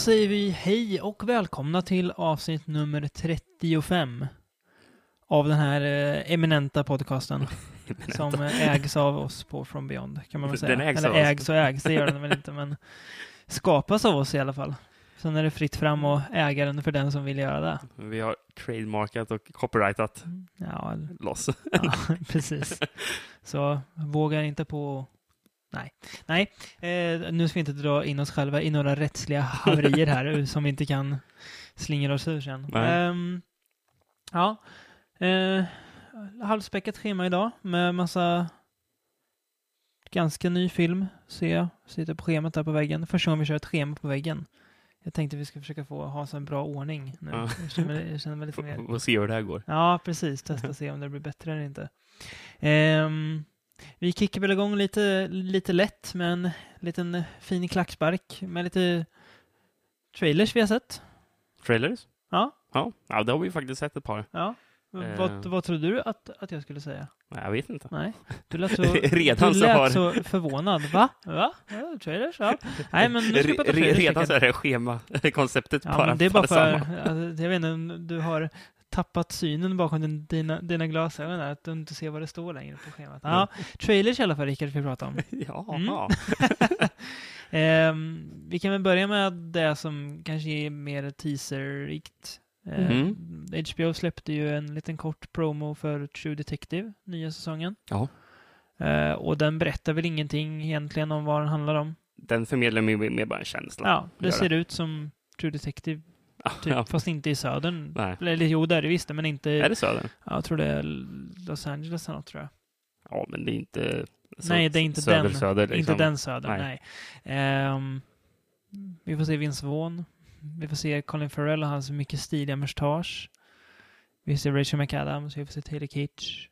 säger vi hej och välkomna till avsnitt nummer 35 av den här eh, eminenta podcasten som eh, ägs av oss på From Beyond kan man väl säga. Den ägs Eller av oss. ägs och ägs, det gör den väl inte, men skapas av oss i alla fall. Sen är det fritt fram och ägaren för den som vill göra det. Vi har trademarkat och copyrightat Ja, loss. ja precis. Så vågar inte på Nej, nej. Eh, nu ska vi inte dra in oss själva i några rättsliga haverier här som vi inte kan slingra oss ur sen. Ehm, ja, eh, halvspäckat schema idag med massa ganska ny film ser jag. Sitter på schemat där på väggen. Första gången vi kör ett schema på väggen. Jag tänkte vi ska försöka få ha så en bra ordning nu. Ja. Jag, känner, jag känner mig lite mer... Får se hur det här går. Ja, precis. Testa och se om det blir bättre eller inte. Ehm, vi kickar väl igång lite, lite lätt med en liten fin klackspark med lite trailers vi har sett. Trailers? Ja, Ja, ja det har vi ju faktiskt sett ett par. ja. Eh. Vad, vad trodde du att, att jag skulle säga? Nej, jag vet inte. Nej, du lät så, Redan du så lät har- så förvånad. Va? Va? Ja, trailers? Ja. Nej, men nu ska vi prata trailers. redan så är det schema, konceptet Ja, bara det är bara för, samman. alltså, jag vet inte, du har tappat synen bakom din, dina, dina glasögon där, att du inte ser vad det står längre på schemat. Ja, trailers i alla fall, Rickard, vi pratar om. Ja, Mm. Ehm, vi kan väl börja med det som kanske är mer teaser-rikt. Ehm, Mhm. HBO släppte ju en liten kort promo för True Detective, nya säsongen. Ja. Ehm, och den berättar väl ingenting egentligen om vad den handlar om. Den förmedlar mer, mer bara en känsla. Ja, det ser ut som True Detective, typ, ja. fast inte i södern. Nej. Eller jo, det är det visst, men inte... Är det Södern? Ja, jag tror det är Los Angeles eller något, tror jag. Ja, men det är inte... så- Nej, det är inte söder, den. Söder, liksom. Inte den södern, nej. Nej. Ehm, vi får se Vince Vaughn. Vi får se Colin Farrell och hans mycket stiliga mustasch. Vi ser Rachel McAdams, vi får se Taylor Kitsch.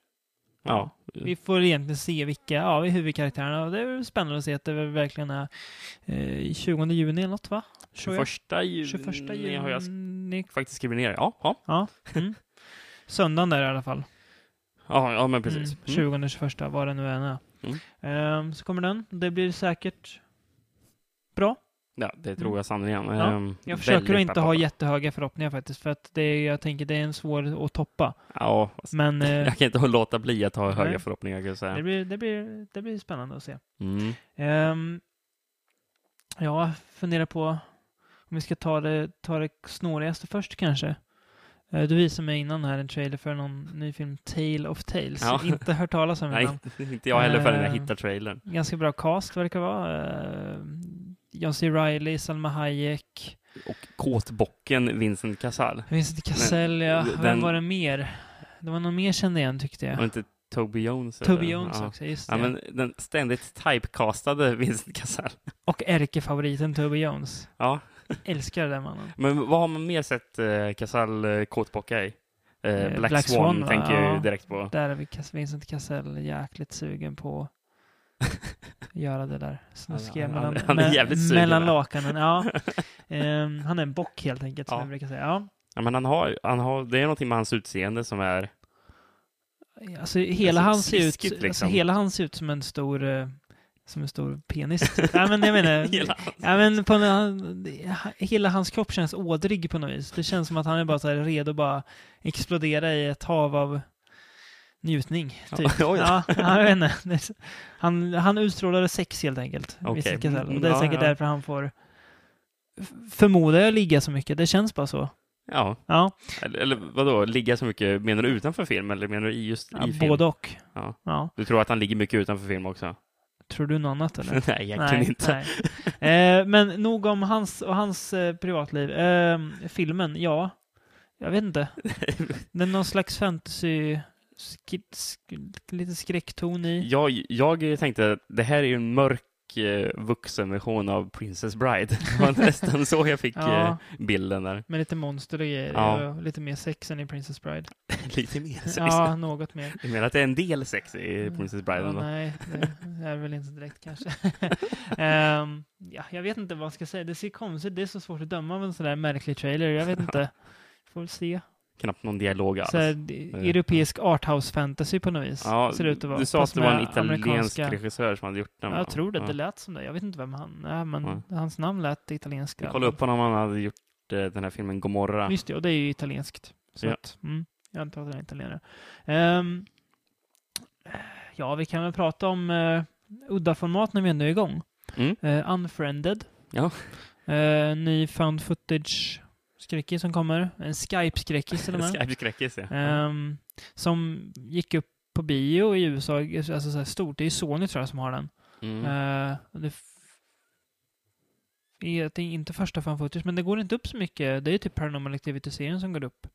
Ja. Vi får egentligen se vilka ja, huvudkaraktärerna det är spännande att se att det verkligen är eh, 20 juni eller något va? Tror jag. 21 juni 21 juni har jag juni. faktiskt skrivit ner. Ja, ja. Ja. Mm. Söndagen där i alla fall. Ja, ja men precis. Mm, Mm. 20, 21, vad det nu än är. Mm. Ehm, så kommer den. Det blir säkert bra. Ja, det tror jag sannerligen. Ja, Ehm, Jag försöker att inte peppad ha det. jättehöga förhoppningar faktiskt, för att det är, jag tänker det är en svår att toppa. Ja, Men eh, jag kan inte låta bli att ha höga Nej. förhoppningar kan jag det, säga. blir, det, blir, det blir spännande att se. Mm. Um, jag funderar på om vi ska ta det, ta det snårigaste först kanske. Eh, Du visade mig innan här en trailer för någon ny film, Tale of Tales. Ja. Inte hört talas om Nej, innan. inte jag heller förrän jag Eh, hittar trailern. Ganska bra cast verkar det vara. John C. Reilly, Salma Hayek, Och kåtbocken Vincent Casal. Vincent Cassell, ja. den- Vem var det mer? Det var någon mer kände igen tyckte jag. Var inte Toby Jones? Toby eller? Jones ja. också, just Ja, det. men den ständigt typecastade Vincent Casal. Och ärkefavoriten Toby Jones. Ja, Älskar den mannen. men vad har man mer sett eh, Casal eh, kåtbocka i? Eh, Eh, Black, Black Swan, Swan, tänker jag Ja. direkt på. Där är Vincent Cassell jäkligt sugen på göra det där. Snuskiga Han- mellan, han- han är mellan lakanen. Ja. Ehm, han är en bock helt enkelt, som Ja. jag brukar säga. Ja. Ja, men han har, han har, det är någonting med hans utseende som är... Alltså, hela, han ser ut, sliskigt, alltså, liksom. hela han ser ut som en stor, eh, som en stor penis. Nej, men jag menar, Hela Ja, men på en, hela hans kropp känns ådrig på något vis. Det känns som att han är bara så här redo att bara explodera i ett hav av njutning. Typ. Ja, jag vet inte. Han, han utstrålade sex helt enkelt. Cassell. Och det är ja, säkert ja. därför han får, förmodar jag, ligga så mycket. Det känns bara så. Ja, Ja, eller, eller vadå, ligga så mycket, menar du utanför film eller menar du i just ja i film? både och. Ja. Ja. Du tror att han ligger mycket utanför film också? Tror du något annat eller? nej, egentligen inte. nej. Eh, men nog om hans och hans eh, privatliv. Eh, filmen, ja. Jag vet inte. Det är någon slags fantasy, sk sk lite skräckton i. Jag, jag tänkte att det här är ju en mörk eh, vuxenversion av Princess Bride. Det var nästan så jag fick Ja. eh, bilden där. Med lite monster och grejer. Ja. Och lite mer sex än i Princess Bride. Lite mer sex. Ja, något mer. Jag menar att det är en del sex i Princess Bride Ja, nej, det är väl inte direkt kanske. Ehm, ja, jag vet inte vad jag ska säga. Det ser konstigt Det är så svårt att döma av en sån där märklig trailer. Jag vet inte. får väl se. Knappt någon dialog alls. Så här, det- europeisk arthouse fantasy på något vis. Ja, ser ut att vara. du sa att det var en italiensk amerikanska- regissör som hade gjort den. va? Jag tror det, Ja. det lät som det. Jag vet inte vem han är, men Ja. hans namn lät italienskt. Jag kollade upp honom, han hade gjort eh, den här filmen Gomorra. Just det, och det är ju italienskt. Så Ja. att, mm, jag antar att han är italienare. Ehm, ja, vi kan väl prata om uh, udda format när vi ändå är igång. Mm. Uh, Unfriended. Ja. Uh, ny found footage skräckis som kommer. En Skype-skräckis till och med. Skype-skräckis, ja. Ehm, som gick upp på bio i USA, alltså så stort. Det är Sony tror jag som har den. Mm. Eh, det är, inte första fan footage, men det går inte upp så mycket. Det är typ Paranormal Activity-serien som går upp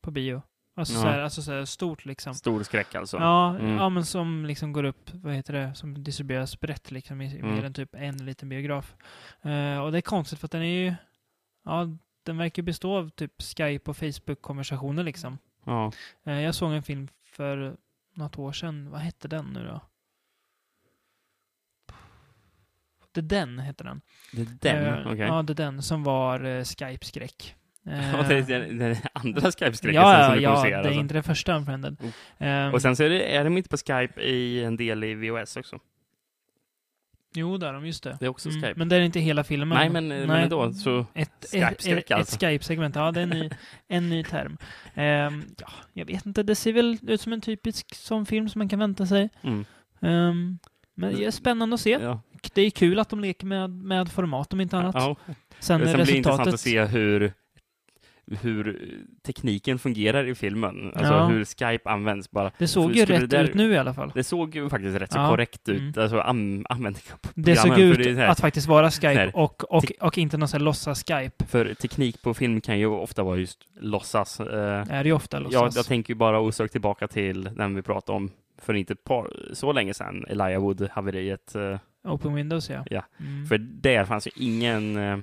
på bio. Alltså, Ja. så, här, alltså så här stort liksom. Stor skräck alltså. Ja, Mm. ja, men som liksom går upp, vad heter det, som distribueras brett liksom i Mm. mer än typ en liten biograf. Eh, och det är konstigt för att den är ju, ja, den verkar bestå av typ Skype och Facebook-konversationer liksom. Ja. Eh, jag såg en film för något år sedan, vad hette den nu då? The Den hette den. Är den, Eh, okej. Ja, The Den, som var uh, Skype-skräck. Eh, Och det är den, den andra Skype-skräcken ja, som ja, du ja, det är Alltså. inte det första Unfriended. Oh. Ehm, Och sen så är, det, är de inte på Skype i en del i VOS också. Jo, där är de, just det. Det är också Skype. Men det är inte hela filmen. Nej, men, men ändå. Så Ett, Skype-skräck ett, alltså. ett Skype-segment, ja det är en ny, en ny term. Ehm, ja, jag vet inte, det ser väl ut som en typisk sån film som man kan vänta sig. Mm. Ehm, men det är spännande att se. Ja. Det är kul att de leker med, med format om inte annat. Ja. Sen, Sen blir det intressant resultatet... att se hur, hur tekniken fungerar i filmen. Alltså Ja. hur Skype används bara. Det såg ju rätt där- ut nu i alla fall. Det såg ju faktiskt rätt så Ja. korrekt ut. Mm. Alltså an, Det såg ut det är så här- att faktiskt vara Skype här- och, och, och inte någon sån här låtsas Skype. För teknik på film kan ju ofta vara just låtsas. Eh, Är det ju ofta jag, låtsas. jag tänker ju bara osökt tillbaka till den vi pratade om för inte par, så länge sedan, Elijah Wood-haveriet. Eh, Open Windows, ja. Ja, Mm. För där fanns ju ingen eh,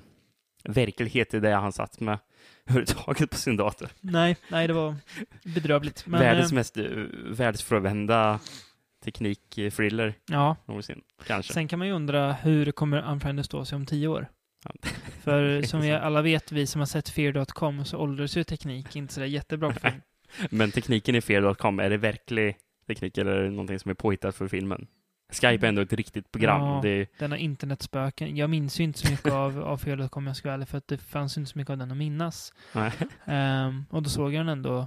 verklighet i det han satt med överhuvudtaget på sin dator. Nej, nej, det var bedrövligt. Men, Världens eh, mest eh, världsfrånvända teknik-thriller ja, någonsin, kanske. sen kan man ju undra hur kommer Unfriended stå sig om tio år? Ja. För som vi alla vet, vi som har sett Fear.com, så åldras ju teknik inte sådär jättebra på film. Men tekniken i Fear.com, är det verklig teknik eller är det någonting som är påhittat för filmen? Skype är ändå ett riktigt program. Ja. Det Denna internetspöken. Jag minns ju inte så mycket av, av Fear.com, jag ska vara ärlig, för att det fanns inte så mycket av den att minnas. Ehm, och då såg jag den ändå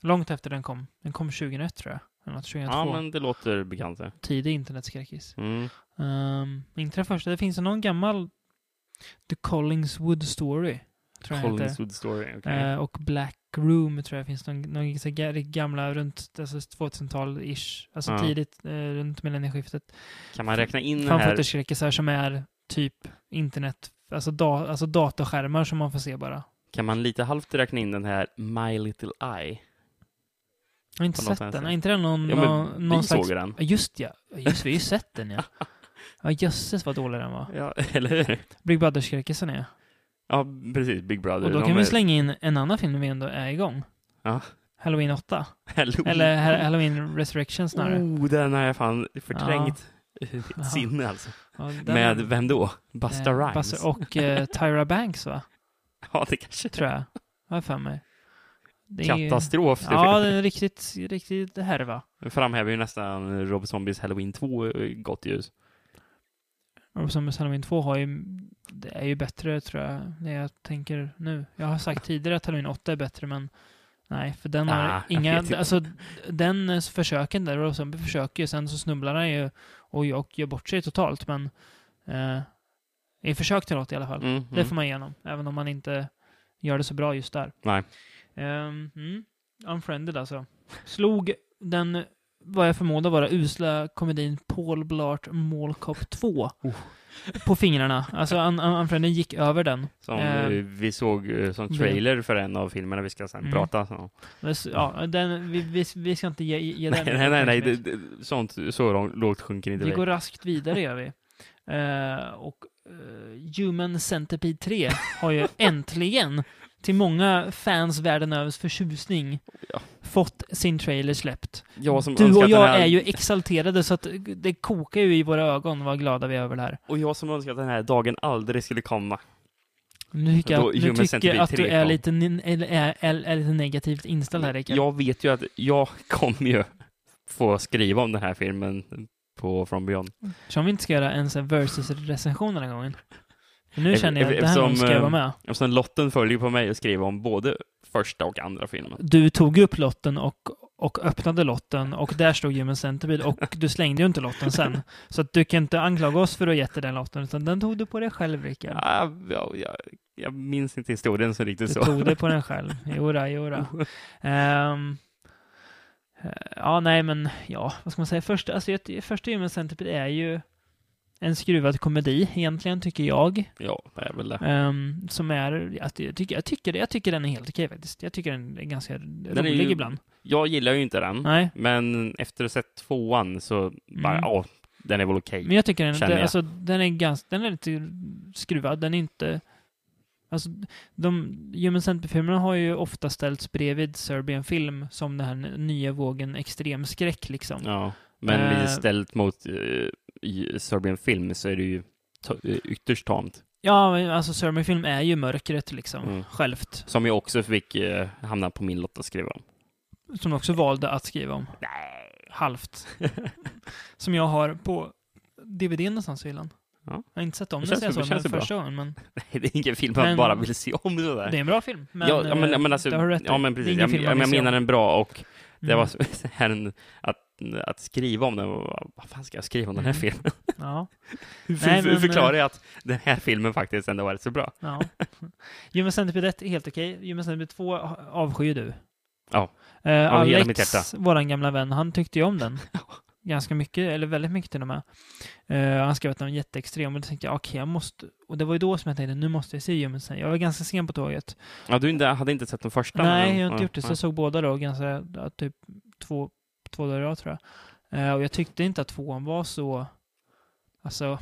långt efter den kom. Den kom 2001 tror jag. Eller något, 2002. Ja, men det låter bekant. det. Tidig internetskräckis. Mm. Um, inte den första. Det finns någon gammal The Collingswood Story. Tror jag. Collingswood Story, okej. Eh, och Black Room tror jag finns någon, någon så ga- gamla runt alltså 2000-tal-ish. Alltså Ja. tidigt eh, runt millennieskiftet. Kan man räkna in den här... Fanfotoskräckisar som är typ internet, alltså, da, alltså datorskärmar som man får se bara. Kan man lite halvt räkna in den här My Little Eye? Jag har inte sett den. Är inte den någon, Ja, någon, någon vi slags... såg den. Just ja. Just vi har ju sett den ja. Ja jösses vad dålig den var. Ja, eller hur? Big Brother-skräckisen är. Ja, precis. Big Brother. Och då kan vi är- slänga in en annan film vi ändå är igång. Ja. Halloween 8. Halloween. Eller Ha- Halloween Resurrection snarare. Oh, den har jag fan förträngt. Ja. Sinne alltså. Ja, den- Med vem då? Busta eh, Rhymes? Buster och eh, Tyra Banks va? Ja, det kanske Tror jag. Jag för mig. Det är ju- Katastrof. det Ja, det är riktigt, riktigt härva. Framhäver ju nästan Rob Zombies Halloween 2 i gott ljus. Och som Halloween 2 har ju, det är ju bättre tror jag, det jag tänker nu. Jag har sagt tidigare att Halloween 8 är bättre, men nej, för den har Ah, inga, alltså den försöken där, Rob Zombie försöker ju, sen så snubblar han ju och, och gör bort sig totalt, men eh, i försök till något i alla fall. Mm, Det mm. får man igenom, även om man inte gör det så bra just där. Nej. Um, mm, Unfriended alltså. Slog den, vad jag förmodar vara usla komedin Paul Blart Mall Cop 2 Oh. på fingrarna. Alltså Unfriended gick över den. Som Eh, vi såg eh, som trailer för en av filmerna vi ska sen Mm. prata om. Ja, den, vi, vi, vi ska inte ge, ge den nej, nej, nej det, sånt, så lågt sjunker inte Vi vi. går raskt vidare gör vi. Eh, och eh, Human Centipede 3 har ju äntligen, till många fans världen övers förtjusning, Ja. fått sin trailer släppt. Jag som Du och jag här, är ju exalterade så att det kokar ju i våra ögon vad glada vi är över det här. Och jag som önskar att den här dagen aldrig skulle komma. Nu tycker jag, nu tycker jag att du 3 är lite, är, är, är lite negativt inställd här, Rickard. Jag vet ju att jag kommer ju få skriva om den här filmen på From Beyond. Så om vi inte ska göra en versus-recension den här gången. Nu känner jag att det här eftersom, ska jag eh, vara med. Eftersom lotten följer på mig att skriva om både första och andra filmen. Du tog upp lotten och, och öppnade lotten och där stod Human Centipede och du slängde ju inte lotten sen. Så att du kan inte anklaga oss för att ha gett dig den lotten, utan den tog du på dig själv, Rickard. Ja, ja, jag, jag minns inte historien så riktigt Du så. tog det på den själv. Jodå, jodå. Eh, ja, nej, men ja, vad ska man säga? Första, alltså, jag- första Human Centipede är ju en skruvad komedi, egentligen, tycker jag. Ja, det är väl det. Ehm, som är, jag, tycker, jag, tycker, jag tycker den är helt okej faktiskt. Jag tycker den är ganska är rolig ju- ibland. Jag gillar ju inte den, Nej, men efter att ha sett tvåan så bara, Mm. ja, den är väl okej. men jag tycker den, den, alltså, den är ganska, den är lite skruvad. Den är inte, alltså, de Human Centipede-filmerna har ju ofta ställts bredvid Serbian film som den här nya vågen extremskräck liksom. Ja, men Eh. istället mot uh, i Serbian film så är det ju eh, ytterst tamt. Ja, alltså Serbian film är ju mörkret liksom, Mm. självt. Som jag också fick uh, hamna på min lott att skriva om. Som de också valde att skriva om. Nej. Halvt. som jag har på DVD någonstans i hyllan. Ja. Jag har inte sett om den det jag såg den första gången, men Nej, det är ingen film man Men- bara vill se om sådär. det är en bra film. Men, ja, men, eh, men alltså, det har du rätt ja, men precis. Jag, jag, jag menar den bra och det Mm. var så här en, att, att skriva om den. Vad fan ska jag skriva om den här Mm. filmen? Ja, Hur, Nej, men, förklarar jag att den här filmen faktiskt ändå var rätt så bra? ja. Human Centipede 1 är helt okej. Human Centipede 2 avskyr du. Ja. Eh, hela mitt Alex, våran gamla vän, han tyckte ju om den. Ganska mycket, eller väldigt mycket till och med. Eh, han skrev att den var jätteextrem och då tänkte jag, okej, jag måste... Och det var ju då som jag tänkte, nu måste jag se Human Centipede. Jag var ganska sen på tåget. Ja, du hade inte sett den första? Nej, men- jag har inte ja, gjort det, så ja. jag såg båda då, ganska, typ två, två dagar i rad, tror jag. Eh, och jag tyckte inte att tvåan var så, alltså,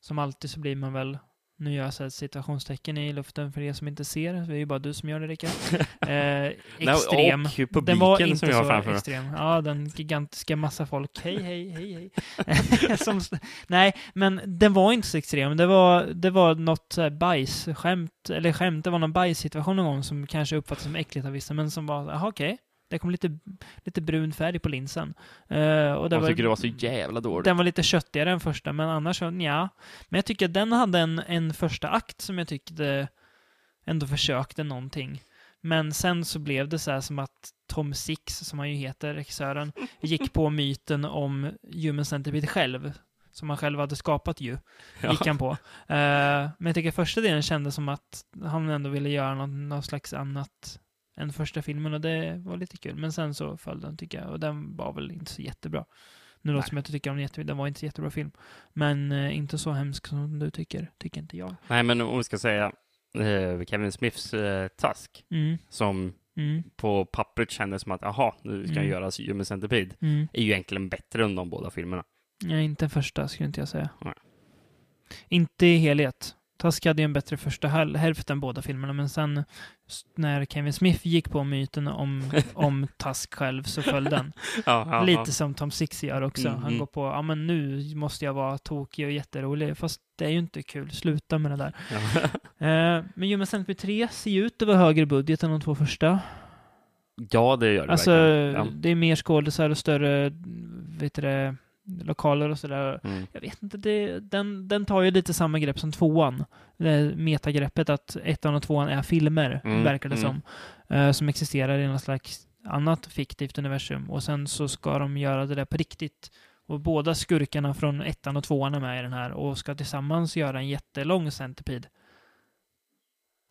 som alltid så blir man väl, nu gör jag så här citationstecken i luften för er som inte ser, det är ju bara du som gör det Rickard. Eh, extrem. och publiken den var som inte jag har framför extrem. Ja, den gigantiska massa folk. Hej, hej, hej, hej. som, nej, men den var inte så extrem. Det var, det var något så här bajsskämt, eller skämt, det var någon bajssituation någon gång som kanske uppfattades som äckligt av vissa, men som var, jaha okej. Det kom lite, lite brun färg på linsen. Eh, och det Jag var, tycker det var så jävla dåligt. den var lite köttigare än första, men annars så, ja. Men jag tycker att den hade en, en första akt som jag tyckte ändå försökte någonting. Men sen så blev det så här som att Tom Six, som han ju heter, regissören, gick på myten om Human Centipede själv. Som han själv hade skapat ju, Ja. gick han på. Eh, men jag tycker första delen kändes som att han ändå ville göra något, något slags annat än första filmen och det var lite kul. Men sen så föll den tycker jag och den var väl inte så jättebra. Nu låter det som att jag tycker om den jättemycket, den var inte så jättebra film. Men eh, inte så hemsk som du tycker, tycker inte jag. Nej, men om vi ska säga eh, Kevin Smiths eh, Tusk, Mm, som mm, på pappret kändes som att, aha, nu ska Mm. jag göra Human Centipede, mm. är ju egentligen bättre än de båda filmerna. Nej, inte den första skulle inte jag säga. Nej. Inte i helhet. Tusk hade ju en bättre första häl- hälft än båda filmerna, men sen när Kevin Smith gick på myten om, om Tusk själv så föll den. Ja, ja, Lite som Tom Six gör också. Mm, Han mm. går på, ja men nu måste jag vara tokig och jätterolig. Fast det är ju inte kul. Sluta med det där. Ja. Eh, men Human Centipede 3 ser ju ut att vara högre budget än de två första. ja, det gör det Alltså, verkligen. Ja. det är mer skådisar och större, vet du det, lokaler och sådär. Mm. Jag vet inte, det, den, den tar ju lite samma grepp som tvåan. Det metagreppet att ettan och tvåan är filmer, Mm, verkar det mm. som. eh, som existerar i något slags annat fiktivt universum. Och sen så ska de göra det där på riktigt. Och båda skurkarna från ettan och tvåan är med i den här och ska tillsammans göra en jättelång centipede.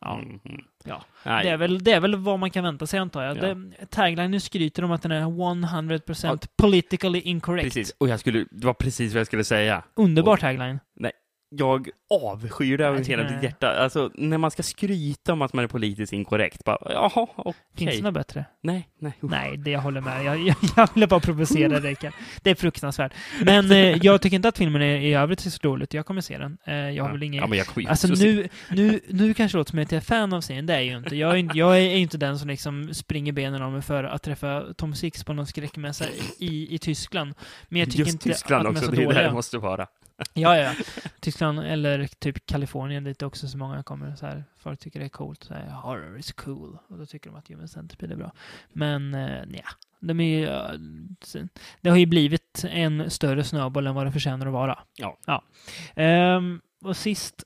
Ja, Mm, mm. Ja. Nej. det är, väl, det är väl vad man kan vänta sig antar jag. Ja. Det, taglinen skryter om att den är 100% politically incorrect. Precis, och jag skulle, det var precis vad jag skulle säga. Underbar Och- tagline. Jag avskyr det av hela mitt hjärta. Alltså, när man ska skryta om att man är politiskt inkorrekt, bara, jaha, okej. Finns det något bättre? Nej, nej. usch. Nej, det jag håller med. Jag, jag, jag ville bara provocera dig. Det är fruktansvärt. Men eh, jag tycker inte att filmen är, i övrigt är så dåligt. Jag kommer se den. Eh, jag har väl ingen... Ja, men jag ju Alltså också nu, nu, nu kanske det låter som att jag är fan av serien, det är jag ju inte. Jag är, jag är inte den som liksom springer benen av mig för att träffa Tom Six på någon skräckmässa i, i Tyskland. Men jag tycker Just inte Tyskland att de är också, så det är där dåliga. det måste vara. Ja, ja. Tyskland eller typ Kalifornien dit också så många kommer. Så här, folk tycker det är coolt. Så här, Horror is cool. Och då tycker de att Human Centipede är bra. Men eh, ja, de är ju, det har ju blivit en större snöboll än vad det förtjänar att vara. Ja. ja. Ehm, och sist,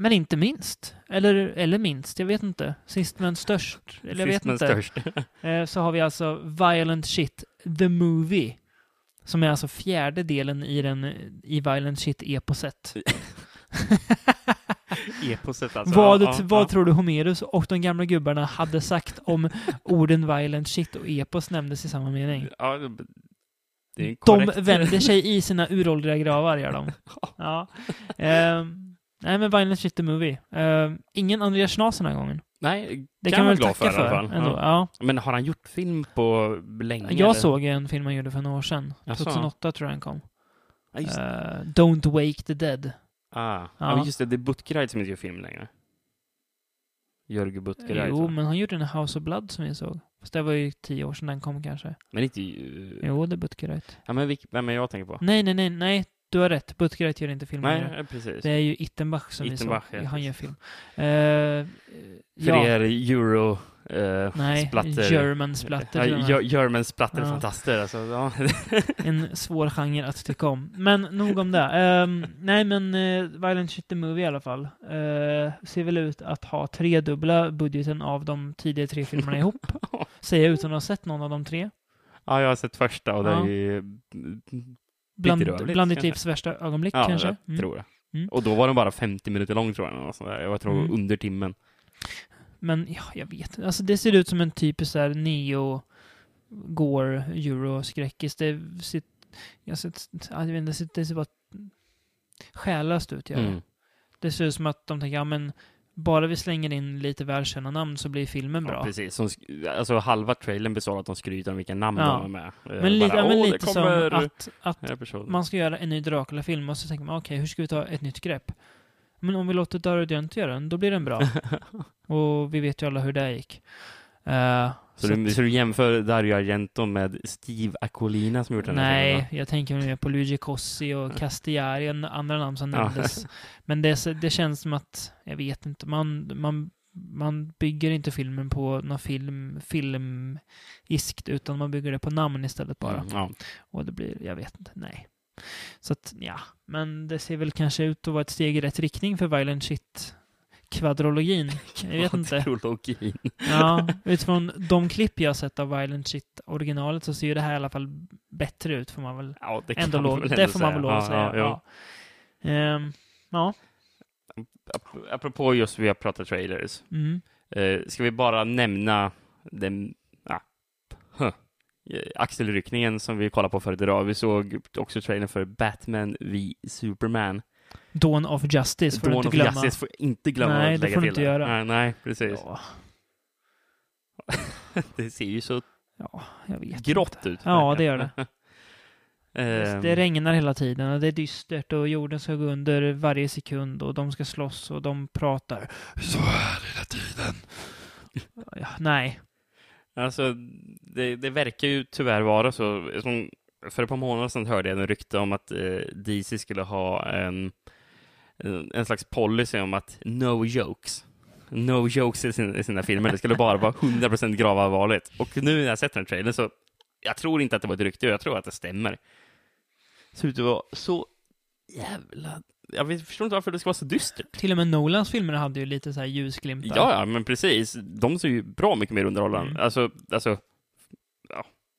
men inte minst, eller, eller minst, jag vet inte. Sist men störst, eller jag vet inte. störst. Eh, så har vi alltså Violent Shit, The Movie. Som är alltså fjärde delen i den i Violent Shit-eposet. Eposet alltså. vad ja, vad ja. tror du Homerus och de gamla gubbarna hade sagt om orden Violent Shit och epos nämndes i samma mening? Ja, det- är De vänder sig i sina uråldriga gravar, gör de. Ja. Ehm, nej, men Violent Shit The Movie. Ehm, ingen Andreas Schnaas den här gången. Nej, Det kan kan man väl glad tacka för, i alla fall. ändå. Ja. Ja. Men har han gjort film på länge? Jag eller? såg en film han gjorde för några år sedan. Jaså? 2008 tror jag den kom. Ja, Eh, Don't Wake the Dead. ah. ja. just det. Det är Butgereit som inte gör film längre. Jörgen Butgereit. Jo, men han gjorde en House of Blood som vi såg. Fast det var ju tio år sedan den kom kanske. Men inte... ju- Jo, det är Butgereit. Ja, men vilk, vem är jag tänker på? Nej, nej, nej, nej. Du har rätt. Butgereit gör inte film Nej, ja, precis. Det är ju Ittenbach som Ittenbach, vi såg. ja, Han gör film. Uh, För ja, er euro... Uh, nej. splatter... German splatter. Ja, German splatter fantaster alltså. Ja. En svår genre att tycka om. Men nog om det. Ehm, nej, men uh, Violent Shit the Movie i alla fall. Uh, ser väl ut att ha tredubbla budgeten av de tidigare tre filmerna ihop. Säger jag utan att ha sett någon av de tre. ja, jag har sett första och det Ja. är ju... Bland, bland ditt kanske. livs värsta ögonblick Ja, kanske. jag Mm. tror det. Mm. Och då var den bara 50 minuter lång tror jag. eller något sånt där. Jag tror Mm. under timmen. Men ja, jag vet inte. Alltså det ser ut som en typisk så här neo gore euro-skräckis. Det ser, jag ser, jag vet inte, det ser, bara själlöst ut. Det. Mm. det ser ut som att de tänker, ja men bara vi slänger in lite välkända namn så blir filmen bra. Ja, precis. Som, alltså halva trailern består av att de skryter om vilka namn Ja. de är med. Eh, men lite, bara, men "Åh, det lite kommer som att, att den här personen." man ska göra en ny Dracula-film och så tänker man okej, hur ska vi ta ett nytt grepp? Men om vi låter Dario Argento göra den, då blir den bra. och vi vet ju alla hur det gick. Eh, Så, så du, så du jämför Dario Argento med Steve Akolina som gjort den här filmen? Nej, jag tänker mer på Luigi Cossi och Castigliari, en- andra namn som Ja. nämndes. Men det, det känns som att, jag vet inte, man, man, man bygger inte filmen på någon film, filmiskt, utan man bygger det på namn istället bara. Mm, ja. Och det blir, jag vet inte, nej. Så att, ja. Men det ser väl kanske ut att vara ett steg i rätt riktning för Violent Shit kvadrologin. Jag vet inte. Kvadrologin. Ja, utifrån de klipp jag har sett av Violent Shit originalet så ser ju det här i alla fall bättre ut får man väl Ja, det ändå lov, det får man väl lov att säga. Ja, ja. Ehm, ja. Ap- Apropå just vi har pratat trailers. Mm. Eh, ska vi bara nämna den huh, eh, axelryckningen som vi kollade på förut idag. Vi såg också trailern för Batman v Superman. Dawn of Justice får Dawn du of inte glömma. Justice får inte glömma Nej, att det får du inte det. göra. Nej, nej, precis. Ja, Det ser ju så ja, jag vet grått inte. ut. Ja, det gör det. Ehm, Det regnar hela tiden och det är dystert och jorden ska gå under varje sekund och de ska slåss och de pratar så här hela tiden. Ja, nej. Alltså, det, det verkar ju tyvärr vara så. Som, för ett par månader sedan hörde jag en rykte om att eh, DC skulle ha en, en, en slags policy om att no jokes. No jokes i, sin, i sina filmer. Det skulle bara vara 100% gravallvarligt. Och nu när jag sett den trailern så jag tror inte att det var ett rykte, jag tror att det stämmer. Det ser ut att vara så jävla... Jag förstår inte varför det ska vara så dystert. Till och med Nolans filmer hade ju lite så här ljusglimtar. Ja, ja, men precis. De ser ju bra mycket mer underhållande. Mm. Alltså, alltså.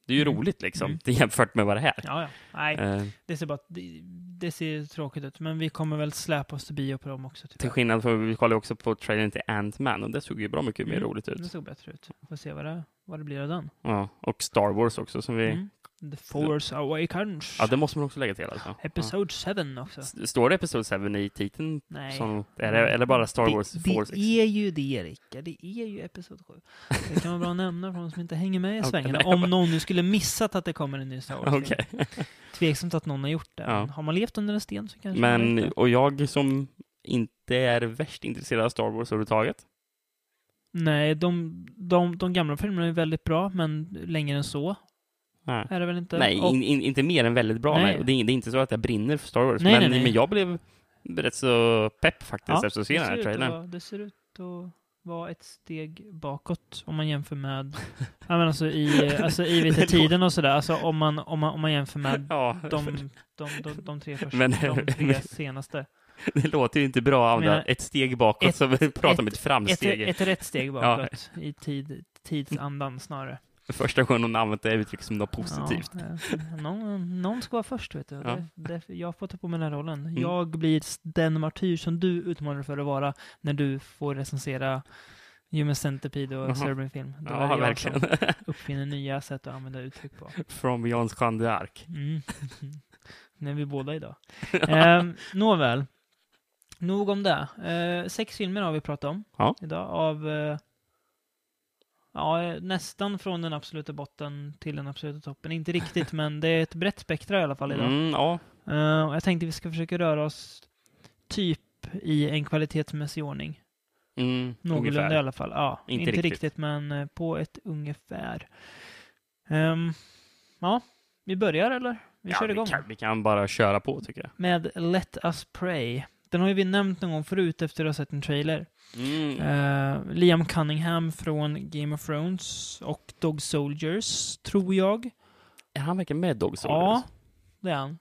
Det är ju Mm. roligt liksom, Mm. det är jämfört med vad det här. Ja, ja. Nej, Eh, det ser bara... Det, det ser tråkigt ut, men vi kommer väl släpa oss till bio på dem också. till Tyvärr. skillnad från, vi kollade också på trailern till Ant-Man och det såg ju bra mycket mer Mm, roligt Det ut. såg bättre ut. Får se vad det, vad det blir av den. Ja, och Star Wars också som vi... The Force Awakens. Ja, det måste man också lägga till alltså. Episode 7 också. S- Står det Episode 7 i titeln? Nej. Som, det, eller bara Star Wars det, Force? Det är ju det, Rickard. Det är ju Episod 7. Det kan vara bra att nämna för de som inte hänger med i svängarna. nej, Om någon nu skulle missat att det kommer en ny Star Wars. Okej. Tveksamt att någon har gjort det. Ja. Har man levt under en sten så kanske Men, det. och jag som inte är värst intresserad av Star Wars överhuvudtaget. Nej, de, de, de gamla filmerna är väldigt bra, men längre än så Nej. är det väl inte. Nej, in, in, inte mer än väldigt bra. Nej. Nej. Det, är, det är inte så att jag brinner för Star Wars. Nej, men, nej, men jag blev rätt så pepp faktiskt Ja, efter att se den här trailern. vara- det ser ut att vara ett steg bakåt om man jämför med, ja men alltså i, alltså i Det tiden och sådär, alltså om man, om man, om man jämför med Ja, de, de, de, de tre första, Men- de tre senaste. det låter ju inte bra använda ett steg bakåt, ett- så vi pratar om ett Ett, framsteg. ett rätt steg bakåt i tid, tidsandan snarare. Första gången hon använt det uttrycket som något positivt. Ja, någon, någon ska vara först, vet du. Ja. Det, det, jag får ta på mig den här rollen. Mm. Jag blir den martyr som du utmanar dig för att vara när du får recensera Human Centipede och. Cerebral Film. Då Ja, är det jag verkligen. som uppfinner nya sätt att använda uttryck på. From Beyond Jeanne d'Arc. Mm. Det är vi båda idag. eh, nåväl. Nog om det. Eh, sex filmer har vi pratat om Ja. idag av eh, ja, nästan från den absoluta botten till den absoluta toppen. Inte riktigt, men det är ett brett spektra i alla fall idag. Mm, ja, och jag tänkte vi ska försöka röra oss typ i en kvalitetsmässig ordning. mm, Någorlunda i ungefär. alla fall. Ja, Inte inte, riktigt. riktigt. men eh, på ett ungefär. Ehm, ja, vi börjar eller? Vi ja, kör vi, igång. kan, vi kan bara köra på, tycker jag. Med Let Us Pray. Den har ju vi nämnt någon gång förut efter att ha sett en trailer. Mm. Eh, Liam Cunningham från Game of Thrones och Dog Soldiers, tror jag. Är han verkligen med Dog Soldiers? Ja, det är han.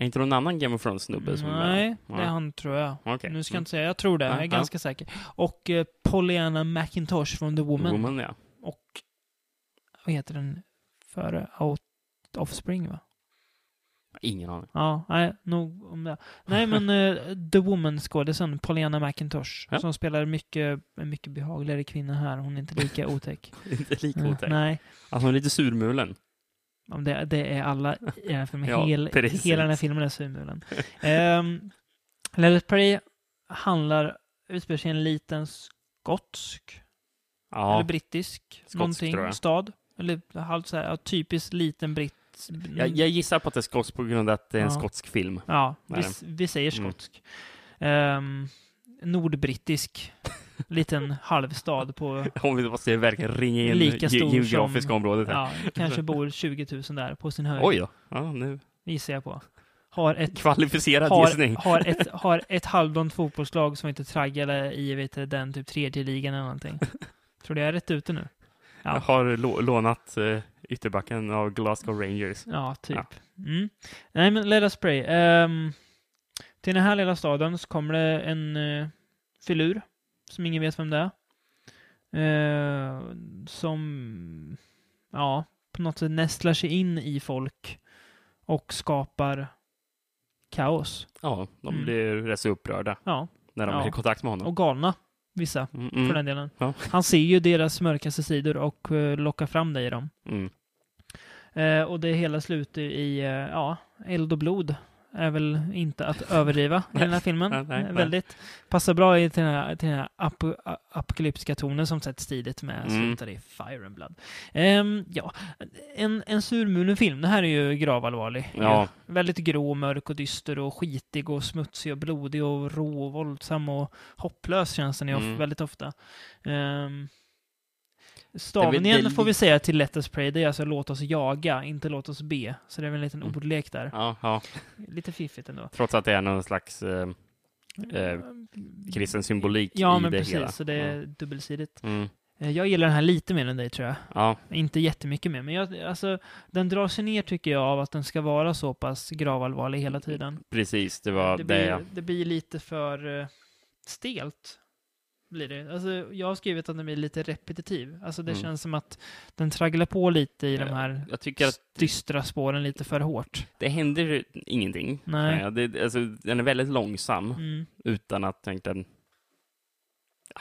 Är inte någon annan Game of Thrones-snubbe som är med? Nej, det är han tror jag. Okej. Nu ska jag Mm. inte säga, jag tror det. Ja, Jag är ganska säker. Och eh, Pollyanna McIntosh från The Woman. Woman, ja. Och vad heter den före? Out Offspring va? Ingen aning. Ja, nej, nog om det. Nej, men eh, The Woman-skådisen, Pollyanna McIntosh, Ja. som spelar mycket, en mycket behagligare kvinna här. Hon är inte lika otäck. inte lika Eh, otäck. nej, Alltså, hon är lite surmulen. om det, det är alla i den här filmen. Ja, Hel, hela den här filmen är surmulen. um, Let It Pray handlar, utspelar sig i en liten skotsk, Ja, eller brittisk, Skotsk, någonting, stad. Eller halvt så här, ja, typiskt liten britt. Jag, jag gissar på att det är skotsk på grund av att det är en Ja. skotsk film. Ja, vi, vi säger Mm. skotsk. Ehm, nordbrittisk liten halvstad på, Om vi måste verkligen ringa in Lika stor geografiska som- området här. ja, kanske bor 20 000 där på sin höjd, Oj då. Ja, nu. gissar jag på. Har ett, Kvalificerad har, gissning. har ett, har ett halvdant fotbollslag som inte traggade i vet den typ tredje ligan eller någonting. Tror du jag är rätt ute nu? Ja. Jag har lå- lånat uh, ytterbacken av Glasgow Rangers. Ja, typ. Ja. Mm. Nej, men Let Us Pray. Ehm, till den här lilla staden så kommer det en uh, filur, som ingen vet vem det är. Eh, som, ja, på något sätt nästlar sig in i folk och skapar kaos. Ja, de Mm. blir rätt så upprörda Ja, när de Ja. är i kontakt med honom. och galna, vissa, Mm, för mm, den delen. Ja. Han ser ju deras mörkaste sidor och uh, lockar fram det i dem. mm. Eh, och det hela slutar i, eh, ja, eld och blod. Är väl inte att överdriva i den här filmen. Nej, nej, Eh, nej. Väldigt, passar bra i till den här, till den här ap apokalyptiska tonen som sätts tidigt med Mm. slutar i Fire and Blood. Ehm, ja, en, en surmulen film. Det här är ju gravallvarlig. Ja. Väldigt grå, mörk och dyster och skitig och smutsig och blodig och rå och våldsam och hopplös känns den ju Mm. väldigt ofta. Stavningen väl får vi säga till Let us pray, det är alltså låt oss jaga, inte låt oss be. Så det är väl en liten Mm. ordlek där. Ja, ja. Lite fiffigt ändå. Trots att det är någon slags eh, eh, kristen symbolik Ja, i men det precis, hela. så det är dubbelsidigt. Ja. Mm. Eh, Jag gillar den här lite mer än dig tror jag. ja, Inte jättemycket mer, men jag, alltså, den drar sig ner tycker jag av att den ska vara så pass gravallvarlig hela tiden. precis. Det var det, det. blir, det blir lite för eh, stelt. Blir det. Alltså, jag har skrivit att den blir lite repetitiv. Alltså, det Mm. känns som att den tragglar på lite i de här Jag tycker att dystra spåren lite för hårt. det händer ingenting. Nej. Det, alltså, den är väldigt långsam Mm. utan att egentligen... Ja,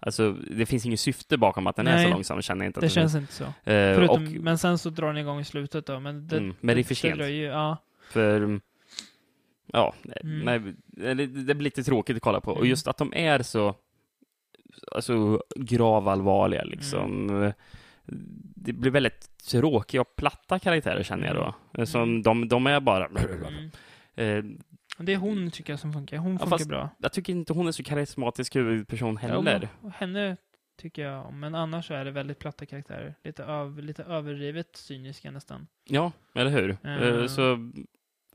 alltså, det finns inget syfte bakom att den är Nej, så långsam, känner jag inte. Det den är. känns inte så. Eh, Förutom, och, Men sen så drar den igång i slutet då. Men det, Mm, men det är för sent. ju, ja. För, ja, Mm. nej, det, det blir lite tråkigt att kolla på. Och Mm. just att de är så alltså, gravallvarliga liksom. Mm. Det blir väldigt tråkiga och platta karaktärer känner jag då. Som Mm. de, de är bara... Mm. Eh, Det är hon tycker jag som funkar. Hon Ja, funkar fast- bra. jag tycker inte hon är så karismatisk huvudperson Ja, heller. men henne tycker jag om. Men annars så är det väldigt platta karaktärer. Lite, öv, lite överdrivet cyniska nästan. Ja, eller hur? Eh, Så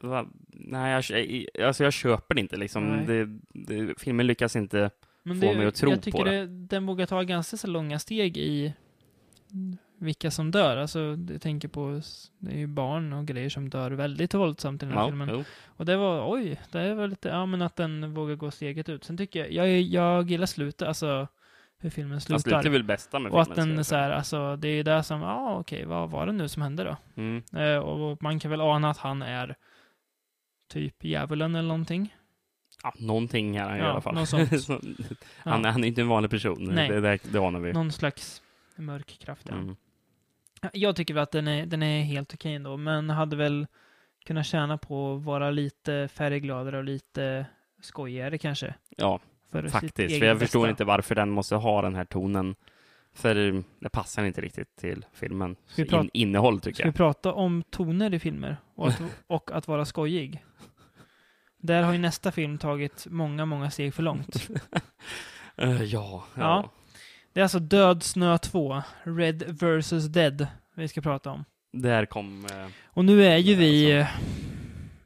va, nej, jag, alltså jag köper det inte liksom. Det, det, filmen lyckas inte. Men Får mig att tro jag tycker på det. det, den vågar ta ganska så långa steg i vilka som dör. Alltså, jag tänker på, det är ju barn och grejer som dör väldigt våldsamt i den här Ja, filmen. jo. Och det var, oj, det var lite, ja men att den vågar gå steget ut. Sen tycker jag, jag, jag gillar slutet, alltså hur filmen slutar. lite är väl bästa med och filmen. att ska den jag så här, alltså det är det som, ja okej, vad var det nu som hände då? Mm. Eh, och man kan väl ana att han är typ djävulen eller någonting. Ja, någonting är han ju i Ja, alla fall. Så, Ja. han, han är inte en vanlig person. Nej. Det, det, det anar vi. Någon slags mörk kraft, ja. Mm. Jag tycker väl att den är, den är helt okej ändå, men hade väl kunnat tjäna på att vara lite färggladare och lite skojigare kanske. Ja, För faktiskt. För jag förstår bästa. inte varför den måste ha den här tonen. För det passar inte riktigt till filmen. Ska vi prata- In, innehåll tycker Ska vi jag. prata om toner i filmer och att, och att vara skojig? Där har ju nästa film tagit många, många steg för långt. Eh, ja, Ja. ja. Det är alltså Död snö 2, Red vs Dead, vi ska prata om. Där kom... Eh, Och nu är ju vi... alltså,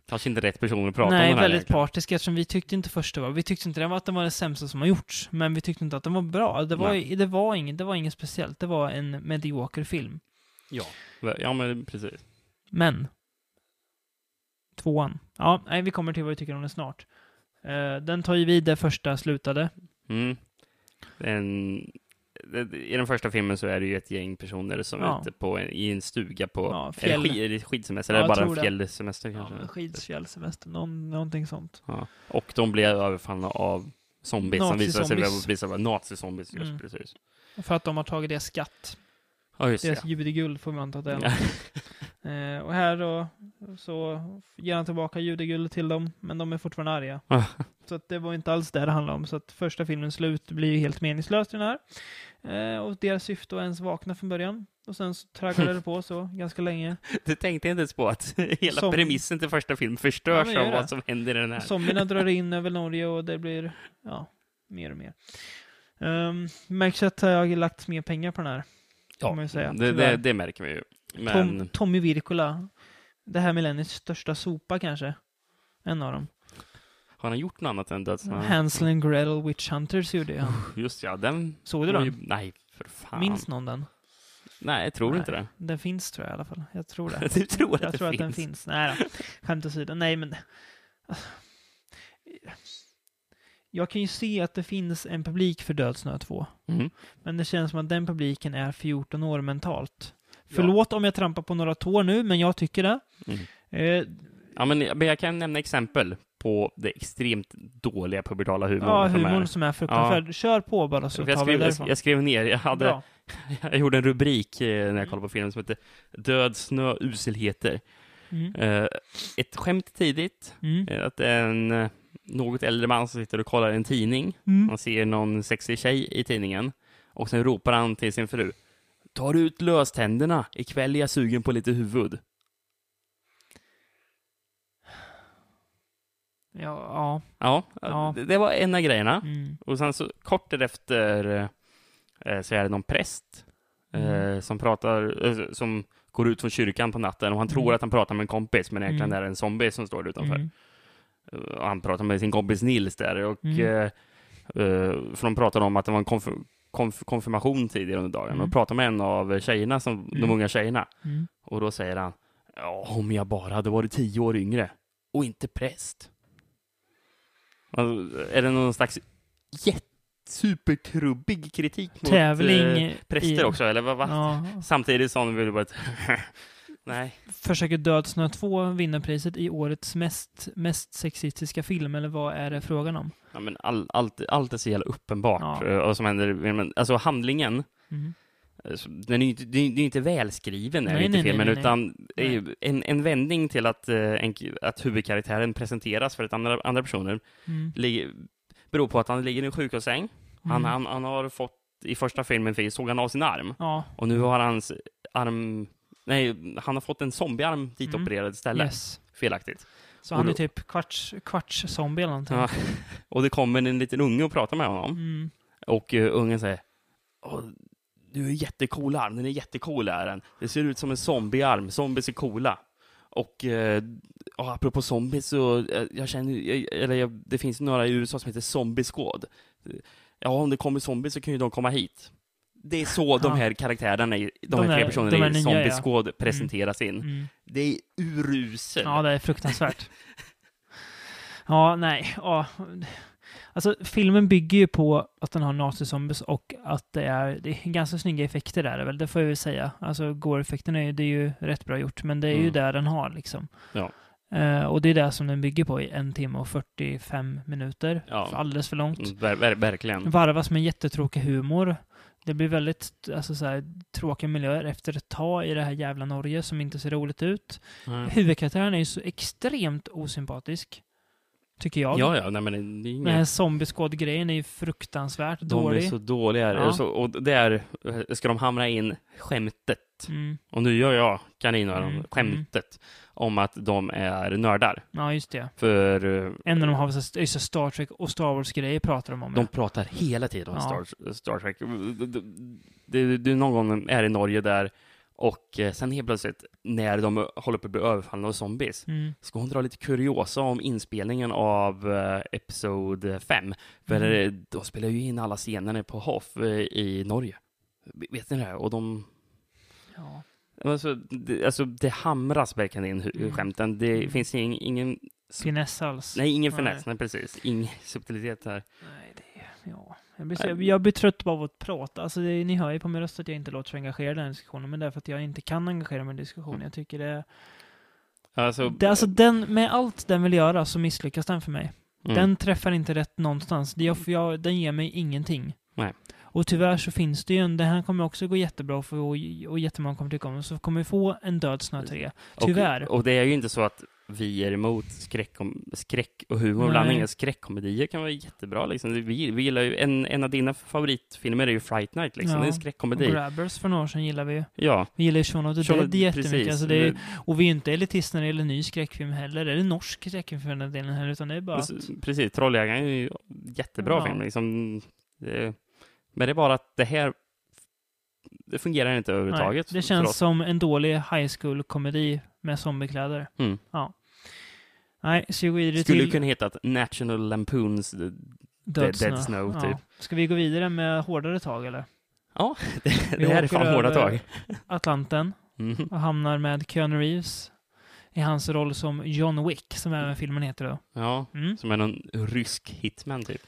kanske inte rätt person att prata Nej, om den här väldigt egentligen. partiska eftersom vi tyckte inte första var... Vi tyckte inte att den var det sämsta som har gjorts, men vi tyckte inte att den var bra. Det var, Nej. det var, inget, det var inget speciellt, det var en medioker film. Ja. ja, men precis. Men... Tvåan. Ja, nej, vi kommer till vad vi tycker om den snart. Eh, den tar ju vid där första slutade. Mm. En, det- I den första filmen så är det ju ett gäng personer som Ja. är ute på en, i en stuga på... Ja, fjäll. är det skidsemester Ja, eller bara en fjällsemester Ja, kanske? men skidsfjällsemester, någon, någonting sånt. Ja. Och de blev överfallna av zombies som visade sig vara nazi-zombies. Just Mm. precis. För att de har tagit deras skatt. Ja, just Deras det. judeguld får man anta att det är. Ja. Eh, och här då så ger han tillbaka judeguld till dem, men de är fortfarande arga. Ja. så att det var inte alls det det handlade om. Så att första filmens slut blir ju helt meningslöst i den här. Eh, och deras syfte var ens vakna från början. Och sen så tragglade det på så ganska länge. Du tänkte inte ens på att hela Som- premissen till första filmen Ja, förstörs gör av vad som händer i den här. Zombierna drar in över Norge och det blir, ja, mer och mer. Um, märks att jag har lagt mer pengar på den här. säga, det, det, det märker vi ju. Tom, Men Tommy Wirkola. Det här millenniets största sopa kanske. En av dem. har han gjort något annat än Dödsnära? Hansel and Gretel Witch Hunters gjorde han. Just ja, den... Såg du den? ju- Nej, för fan. Minns någon den? Nej, jag tror Nej. inte det. Den finns tror jag i alla fall. Jag tror det. Du tror att jag det tror att den finns? finns. Nej då. Skämt åsido. Nej men... Jag kan ju se att det finns en publik för Dödsnö 2. Mm. Men det känns som att den publiken är 14 år mentalt. Förlåt om jag trampar på några tår nu, men jag tycker det. Mm. Eh, Ja, men jag kan nämna exempel på det extremt dåliga pubertala humorn. ja, humorn som är fruktansvärd. Kör på bara så jag, tar vi skrev, jag, därifrån. jag skrev ner, jag, hade, Bra. jag gjorde en rubrik eh, när jag kollade på filmen som heter Död snö uselheter. Mm. Eh, ett skämt tidigt, Mm. eh, att en något äldre man som sitter och kollar en tidning. Mm. Man ser någon sexig tjej i tidningen och sen ropar han till sin fru. Tar ut löständerna, ikväll är jag sugen på lite huvud. Ja, ja. Ja, Ja. Det, det var en av grejerna. Mm. Och sen så kort därefter eh, så är det någon präst eh, Mm. som pratar, eh, som går ut från kyrkan på natten och han tror Mm. att han pratar med en kompis, men egentligen Mm. är det en zombie som står utanför. Mm. Och han pratar med sin kompis Nils där och eh, eh, för de pratade om att det var en konf- konf- konfirmation tidigare under dagen. Mm. Och pratade med en av tjejerna, som, de Mm. unga tjejerna. Mm. Och då säger han, ja, om jag bara hade varit tio år yngre och inte präst. Alltså, är det någon slags jätte supertrubbig kritik mot Tävling eh, präster i- också, eller vad? Va? Ja. Samtidigt som vi bara... Nej. Försöker Dödsnö 2 vinna priset i årets mest, mest sexistiska film, eller vad är det frågan om? Ja, men all, allt, allt är så jävla uppenbart. Ja. eh, Och som händer, alltså handlingen, Mm. eh, den är ju inte, det är inte välskriven Nej, inte nej, filmen, nej, nej, utan det är ju en, en vändning till att, eh, en, att huvudkaraktären presenteras för ett andra, andra personer Mm. ligger, beror på att han ligger i en sjukhussäng. Han, Mm. han, han har fått, i första filmen såg han av sin arm. Ja, Och nu har hans arm, nej, han har fått en zombiearm dit Mm. opererad istället. yes. Felaktigt. Så Och han är då- typ kvarts, kvarts zombie eller någonting. Ja. Och det kommer en liten unge och pratar med honom. Mm. Och uh, ungen säger Du är jättecool arm, den är jättecool är den. Det ser ut som en zombiearm, zombies är coola. Och eh, ja, apropå zombies så, eh, jag känner, jag, eller jag, det finns några i USA som heter Zombie Squad. Ja, om det kommer zombies så kan ju de komma hit. Det är så de här karaktärerna, i- de, De här tre personerna de är i Zombie ja. Squad presenteras in. Mm. Det är uruselt. Ja, det är fruktansvärt. ja, nej. Ja. Alltså, filmen bygger ju på att den har nazizombies och att det är, det är ganska snygga effekter där, väl, det får jag väl säga. Alltså, gore-effekterna är, ju- det är ju rätt bra gjort, men det är ju Mm. där den har liksom. Ja. Eh, och det är det som den bygger på i en timme och 45 minuter. Ja. Alldeles för långt. Mm, Ver, ver, verkligen. Varvas med jättetråkig humor. Det blir väldigt alltså, så här, tråkiga miljöer efter ett tag i det här jävla Norge som inte ser roligt ut. Mm. Huvudkaraktären är ju så extremt osympatisk. Tycker jag. Ja, ja, nej men det är Den här inget... zombieskåd-grejen är ju fruktansvärt De dålig. är så dåliga. Ja. Och, så, och där ska de hamra in skämtet. Mm. Och nu gör jag kaninöron, Mm, skämtet om att de är nördar. Ja, just det. För eh, En av dem har så- så Star Trek och Star Wars-grejer pratar de om. de ja. pratar hela tiden om Ja. Star, Star Trek. Du, du någon gång är i Norge där och eh, sen helt plötsligt när de håller på att bli överfallna av zombies Mm. ska hon dra lite kuriosa om inspelningen av eh, Episod 5. För Mm. eh, de spelar ju in alla scenerna på Hoff eh, i Norge. Vet ni det? Och de... Ja. Alltså det, alltså, det hamras verkligen in Mm. skämten. Det Mm. finns ing, ingen... Finess alls. Nej, ingen Nej. finess. Nej, precis. Ingen subtilitet här. Nej, det. Ja. Jag blir, så, jag blir trött på att prata. Alltså, det, ni hör ju på min röst att jag inte låter så engagerad i den här diskussionen, men det är för att jag inte kan engagera mig i diskussionen. Jag tycker det... Alltså, det alltså, den, med allt den vill göra så misslyckas den för mig. mm. Den träffar inte rätt någonstans. Jag, jag, den ger mig ingenting. Nej. Och tyvärr så finns det ju en, det här kommer också gå jättebra för, och, och jättemånga kommer tycka om, så kommer vi få en Död snö 3. Tyvärr. Och, och det är ju inte så att vi är emot skräck, skräck och humor. Nej. Blandningen skräckkomedier kan vara jättebra. Liksom. Vi, vi gillar ju, en, en av dina favoritfilmer är ju Fright Night. Liksom. Ja. Det är en Och skräckkomedi. Grabbers för några år sedan gillar vi ju. Ja. Vi gillar ju Shaun of the Shaun Dead jättemycket. precis. Alltså det är, och vi är ju inte elitister när det gäller ny skräckfilm heller. Eller norsk skräckfilm för den här delen heller, utan det är bara att... Precis, Trolljägaren är ju jättebra Ja. film. Liksom, det, men det är bara att det här det fungerar inte Nej, överhuvudtaget. det för känns som en dålig high school-komedi med zombiekläder. Mm. Ja. Nej, så vi går vidare Skulle till kunna heta National Lampoons Dead, Dead, Dead Snow, Ja. typ. Ska vi gå vidare med hårdare tag, eller? Ja, det, det här är fan hårda tag. Atlanten Mhm. och hamnar med Keanu Reeves i hans roll som John Wick, som även filmen heter då. Ja, Mm. som är någon rysk hitman typ.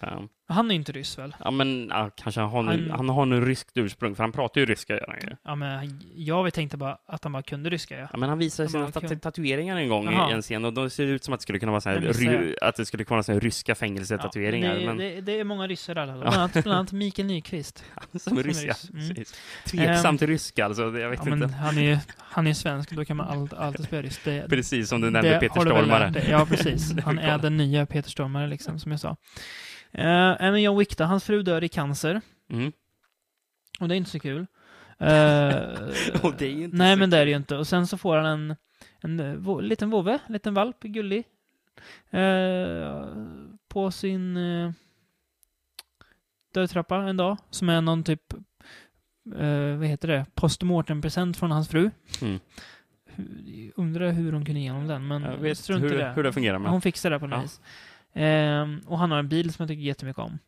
Ja. Han är inte ryss väl? Ja, men ja, kanske han har, han... Han- han har nu ryskt ursprung, för han pratar ju ryska. Gör han, ju. Ja, men jag tänkte bara att han bara kunde ryska, ja. Ja, men han visade sina bara, tat- okej. tatueringar en gång Jaha. i en scen och de ser ut som att det skulle kunna vara så här, Det ry- att det skulle kunna vara så här ryska Ja, fängelsetatueringar. det, men det, det är många ryssar där. Bland annat, bland annat Mikael Nyqvist. som som är ryska. ryss. Mm. Tveksamt Ehm, ryska, alltså. det- Jag vet Ja, men inte. han är han är svensk, då kan man allt, alltid spela. Det, Precis som du nämnde det Peter Stormare. Ja, precis. Det Han är den nya Peter Stormare, liksom, som jag sa. Uh, men John Wick då, hans fru dör i cancer. Mm. Och det är inte så kul. Eh, Och det är ju inte Nej, så men det är det ju inte. Och sen så får han en, en eh, vo- liten vovve, en liten valp, gullig. Eh, på sin uh, dödtrappa en dag, som är någon typ, uh, vad heter det, postmortem-present från hans fru. Mm. Undrar hur hon kunde igenom den, men Jag vet hur, det. hur det fungerar. Men. Hon fixar det på något Ja. vis. Ehm, och han har en bil som jag tycker jättemycket om.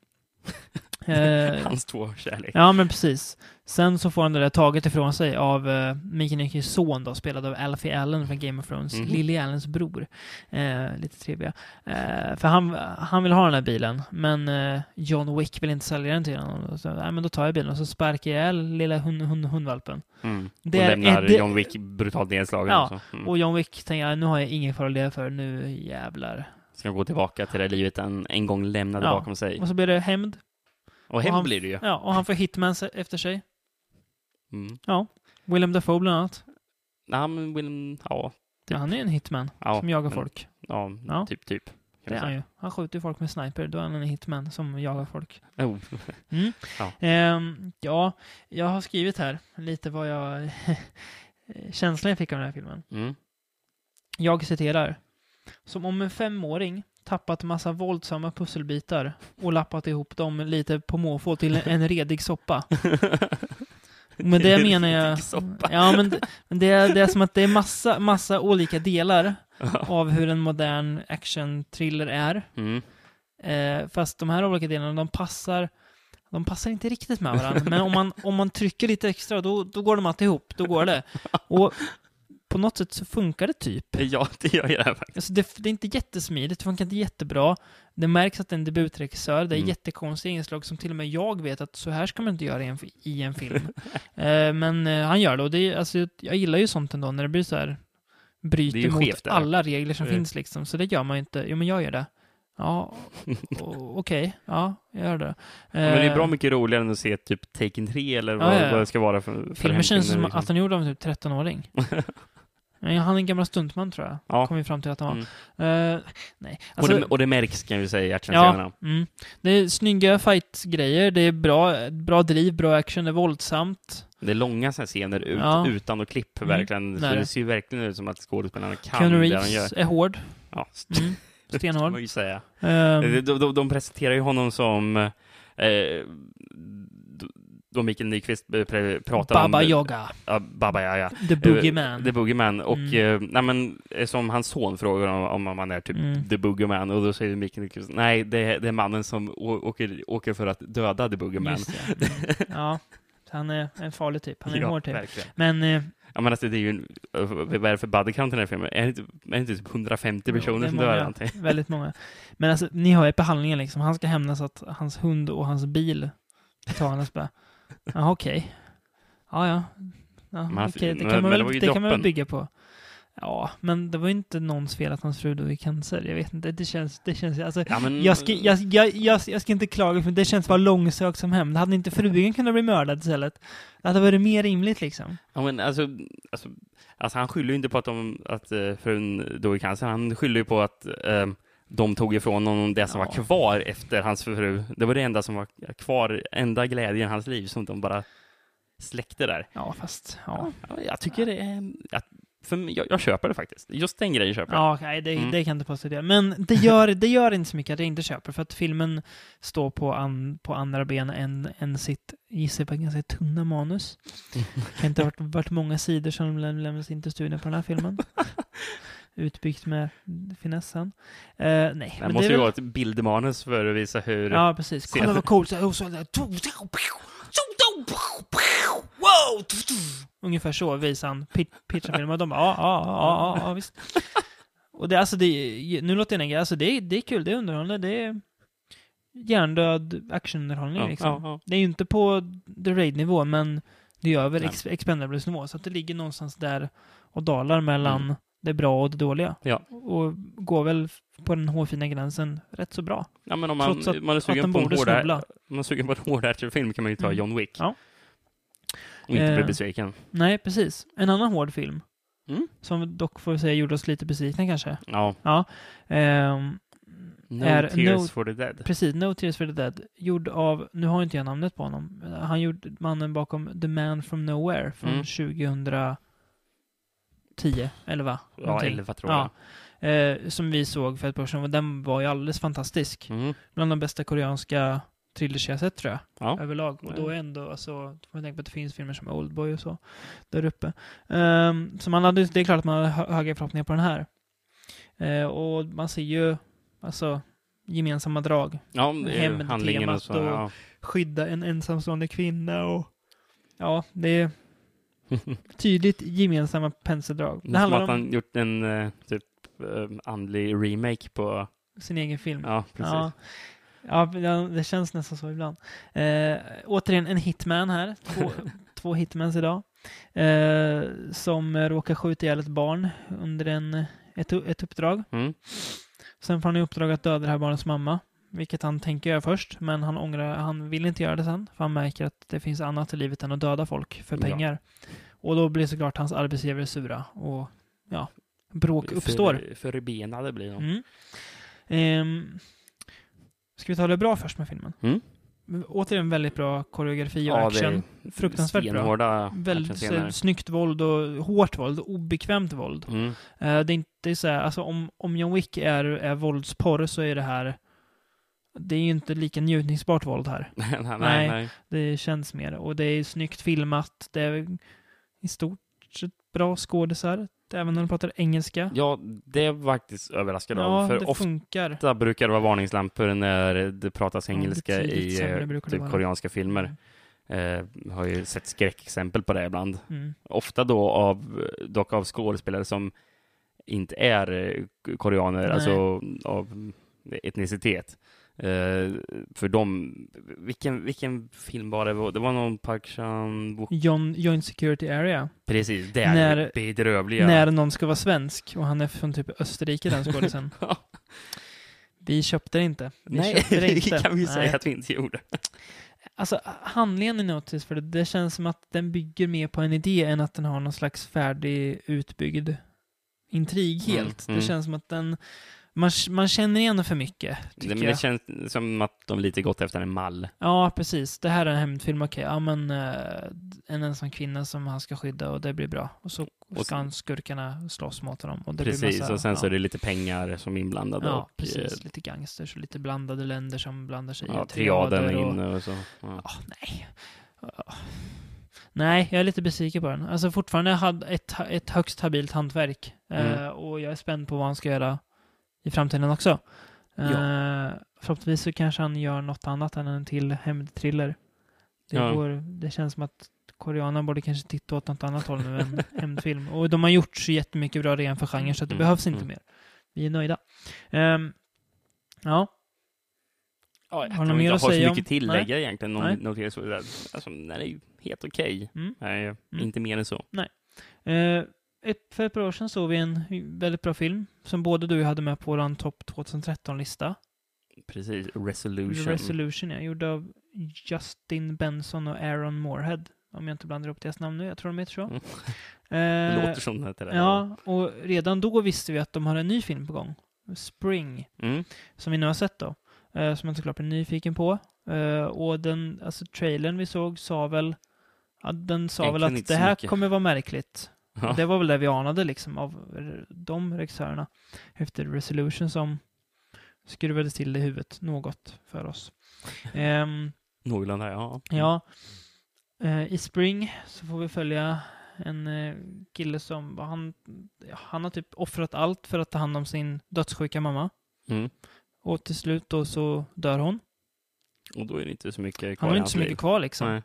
Eh, Hans två kärlek. ja, men precis. Sen så får han det där taget ifrån sig av uh, Mickey Nickys son då, spelad av Alfie Allen från Game of Thrones, Mhm. Lily Allens bror. Eh, lite trevliga. Eh, för han, han vill ha den här bilen, men eh, John Wick vill inte sälja den till honom. Så, nej, men då tar jag bilen och så sparkar jag ihjäl lilla hund, hund, hundvalpen. Mm. Det och är lämnar det- John Wick brutalt nedslagen. Ja, också. Mm. Och John Wick tänker nu har jag ingen kvar att leva för, nu jävlar. Ska gå tillbaka till det livet han en gång lämnade Ja. bakom sig. Och så blir det hämnd. Och han- blir det ju. Ja, och han får hitmans efter sig. Mm. Willem Dafoe bland annat. Ja, men Willem, ja, Ja, han är en hitman ja, som jagar men- folk. Ja, Ja. typ, typ. Det är han ju. Han skjuter ju folk med sniper. Då är han en hitman som jagar folk. Oh. Mm. Ja. Ehm, ja, jag har skrivit här lite vad jag... känslan jag fick av den här filmen. Mm. Jag citerar. Som om en femåring tappat massa våldsamma pusselbitar och lappat ihop dem lite på måfå till en redig soppa. Men det menar jag... Ja, men, det- men det, är, det är som att det är massa, massa olika delar av hur en modern action-thriller är. Mm. Eh, fast de här olika delarna, de passar, de passar inte riktigt med varandra. Men om man, om man trycker lite extra, då, då går de alltid ihop. Då går det. Och på något sätt så funkar det typ. Ja, det gör jag faktiskt. Alltså det, det är inte jättesmidigt, det funkar inte jättebra. Det märks att det är en debutregissör, det är Mm. jättekonstiga inslag som till och med jag vet att så här ska man inte göra i en, i en film. eh, men eh, han gör det och det är, alltså, jag gillar ju sånt ändå när det blir så här Det är bryter ju mot alla regler som Eh. finns liksom. Så det gör man ju inte. Jo men jag gör det. Ja, okej. Ja, jag gör det. Men det är bra Eh, mycket roligare än att se typ Taken 3 eller vad, Ja, ja, vad det ska vara för, för Filmen känns som liksom. att han gjorde av en typ 13-åring. Nej, Han är en gammal stuntman tror jag. Ja. Kom vi fram till att han var. Mm. Eh, nej, och, alltså, det, och det märks kan vi säga i actionscenerna. Ja, mm. det är snygga fight-grejer, det är bra, bra driv, bra action, det är våldsamt. Det är långa så scener ut, Ja. utan och klipp, Mm, verkligen. Så det ser ju verkligen ut som att skådespelarna kan Keanu det de gör. Reeves är hård. Ja, Mm. Stenhård. säga. Ehm, De, de, de, presenterar ju honom som... Eh, då- Mikael Nyqvist eh, pratar Baba om... Yaga, Ja, Baba Yaga. The Boogeyman. The Boogeyman. Och Mm. eh, nej, men, eh, som hans son frågar om, om han är typ Mm. The Boogeyman och då säger Mikael Nyqvist nej, det är, det är mannen som åker, åker för att döda The Boogeyman. Ja, han är en farlig typ. Han är en ja, hård typ. verkligen. Men eh, Ja, men alltså, det är ju en, eh, vad är det för body count i den här filmen? Är det inte, är det inte typ 150 Jo, personer som dör? någonting? väldigt många. Men alltså, ni har ju behandlingen liksom. Han ska hämnas att hans hund och hans bil tar hans bara. Ja, okej. Ja, ja. ja Men han- okej, det kan man men väl, kan man bygga på. Ja, men det var ju inte någons fel att hans fru dog i cancer. Jag vet inte, det känns, det känns, alltså, Ja, men, jag ska, jag, jag, jag, jag ska inte klaga, för det känns bara långsökt som hämnd. Hade inte frugan kunnat bli mördad istället? Det hade varit mer rimligt liksom. Ja, men alltså, alltså, alltså han skyller ju inte på att, de, att uh, frun dog i cancer. Han skyller ju på att eh, de tog ifrån honom det som Ja. var kvar efter hans fru. Det var det enda som var kvar, enda glädjen i hans liv som de bara släckte där. Ja, fast, ja. Ja, jag tycker det är... Jag, för jag, jag köper det faktiskt. Just den grejen köper jag. Ja, nej, det, Mm. det kan jag inte påstå det. Men det gör, det gör inte så mycket att jag inte köper, för att filmen står på, an, på andra ben än, än sitt, gissar på ganska tunna manus. Det kan inte ha varit, varit många sidor som läm- lämnades in till studion på den här filmen. Utbyggt med finessen. Eh, nej, Det men måste det ju vara ett bildmanus för att visa hur... Ja, precis. Kolla vad coolt. Så- och så- Wow! Ungefär så visar han pit- pitchar filmen och de bara ja, ja, ja, ja, visst. Och det, alltså det, nu låter jag grej, alltså det, det är kul, det är underhållande, det är hjärndöd actionunderhållning ja, liksom. ja, ja. Det är ju inte på The Raid-nivå, men det är över Nej. ex Expendables-nivå, så att det ligger någonstans där och dalar mellan Mm. det bra och det dåliga. Ja. Och går väl på den hårfina gränsen rätt så bra. Ja, men om man, Trots att- man är att sugen på en hård, man är sugen på en hård actionfilm kan man ju ta Mm. John Wick. Ja. Och inte bli Eh. besviken. Nej, precis. En annan hård film. Mm. Som dock får säga gjorde oss lite besvikna kanske. Ja. Ja. Ehm, No Är Tears No- for the Dead. precis, No Tears for the Dead. Gjord av, nu har inte jag namnet på honom. Han gjorde mannen bakom The Man from Nowhere från Mm. 2010, 11. Ja, någonting. 11 tror Ja. jag. Eh, som vi såg för ett par år sedan. Den var ju alldeles fantastisk. Mm. Bland de bästa koreanska thrillers jag sett tror jag. Ja. överlag. Och då är ändå, alltså, får man tänka på att det finns filmer som Oldboy och så, där uppe. Um, så man hade, det är klart att man hade hö- höga förhoppningar på den här. Uh, och man ser ju, alltså, gemensamma drag. Ja, det är ju handlingen och så. och- Ja. Skydda en ensamstående kvinna och, ja, det är tydligt gemensamma penseldrag. Det Det är som att om han gjort en typ andlig remake på... sin egen film. Ja, precis. Ja. Ja, det- känns nästan så ibland. Eh, återigen en hitman här. Två, två hitmans idag. Eh, som råkar skjuta ihjäl ett barn under en, ett, ett uppdrag. Mm. Sen får han i uppdrag att döda det här barnets mamma. Vilket han tänker göra först, men han ångrar, han vill inte göra det sen. För han märker att det finns annat i livet än att döda folk för Ja. pengar. Och då blir såklart hans arbetsgivare sura. Och ja, bråk uppstår. För, förbenade blir de. Mm. Ehm, ska vi ta det bra först med filmen? Mm. Återigen väldigt bra koreografi och Ja, action. Fruktansvärt bra. Väldigt eh, snyggt våld och hårt våld, obekvämt våld. Mm. Eh, det är inte så här, alltså om, om John Wick är, är våldsporr så är det här det är ju inte lika njutningsbart våld här. nej, nej, Nej. nej. Det känns mer. Och det är snyggt filmat. Det är i stort sett bra skådisar. Även när de pratar engelska. Ja, det var faktiskt överraskad av. Ja, För det ofta funkar. brukar det vara varningslampor när det pratas engelska betydligt i det typ vara. koreanska filmer. Eh, har ju sett skräckexempel på det ibland. Mm. Ofta då av, dock av skådespelare som inte är eh, koreaner, Nej. alltså av etnicitet. Eh, för de, vilken, vilken film var det? Det var någon Park Chan-wook. John, Joint Security Area. Precis, det är När- bedrövliga. När någon ska vara svensk och han är från typ Österrike den skådisen. Vi köpte det inte. Vi Nej, köpte det inte. kan vi Nej. säga att vi inte gjorde. Alltså, handlingen i Notice, för det, det känns som att den bygger mer på en idé än att den har någon slags färdig utbyggd intrig Mm, helt. mm. Det känns som att den... Man, man känner igen för mycket, Det, men det känns som att de lite gått efter en mall. Ja, precis. Det här är en hämndfilm, okej. Ja, men eh, en ensam kvinna som han ska skydda och det blir bra. Och så Och ska sen- han skurkarna slåss mot honom. Och det blir Precis, massa, och sen ja. så är det lite pengar som är inblandade. Ja, och, precis. eh, Lite gangsters och lite blandade länder som blandar sig Ja, i triaden och- inne och så. Ja. Ja, nej. Nej, jag är lite besviken på den. Alltså fortfarande ett, ett högst habilt hantverk. Mm. Eh, och jag är spänd på vad han ska göra i framtiden också. Eh, Förhoppningsvis så kanske han gör något annat än en till hämndthriller. Det, Ja. går, det känns som att koreanerna borde kanske titta åt något annat håll nu än hämndfilm. Och de har gjort så jättemycket bra redan för genren så att det Mm, behövs inte mm. mer. Vi är nöjda. Ehm, ja, Ja, jag Har du inte mer jag att har så säga om- mycket tillägga egentligen. Någon, Nej. något så, alltså, den är ju helt okej. Mm. Nej, inte mer än så. Eh, ett, för ett par år sedan såg vi en väldigt bra film som både du och jag hade med på vår topp 2013-lista. Precis, Resolution. Resolution, ja. Gjord av Justin Benson och Aaron Moorhead. Om jag inte blandar upp deras namn nu. Jag tror de heter så. Mm. Eh, det låter som det heter. Ja, och redan då visste vi att de har en ny film på gång. Spring, Mm. som vi nu har sett då. Eh, som jag såklart är nyfiken på. Eh, och den, alltså trailern vi såg sa väl, ja, den sa väl Egentligen att inte det här mycket. kommer vara märkligt. Ja. Det var väl det vi anade liksom av de regissörerna efter Resolution som skruvade till det i huvudet något för oss. Ehm, Någorlunda, ja. ja, eh, i Spring så får vi följa en eh, kille som, han, han har typ offrat allt för att ta hand om sin dödssjuka mamma. Mm. Och till slut då så dör hon. Och då är det inte så mycket kvar Han har inte så mycket liv. kvar liksom. Nej.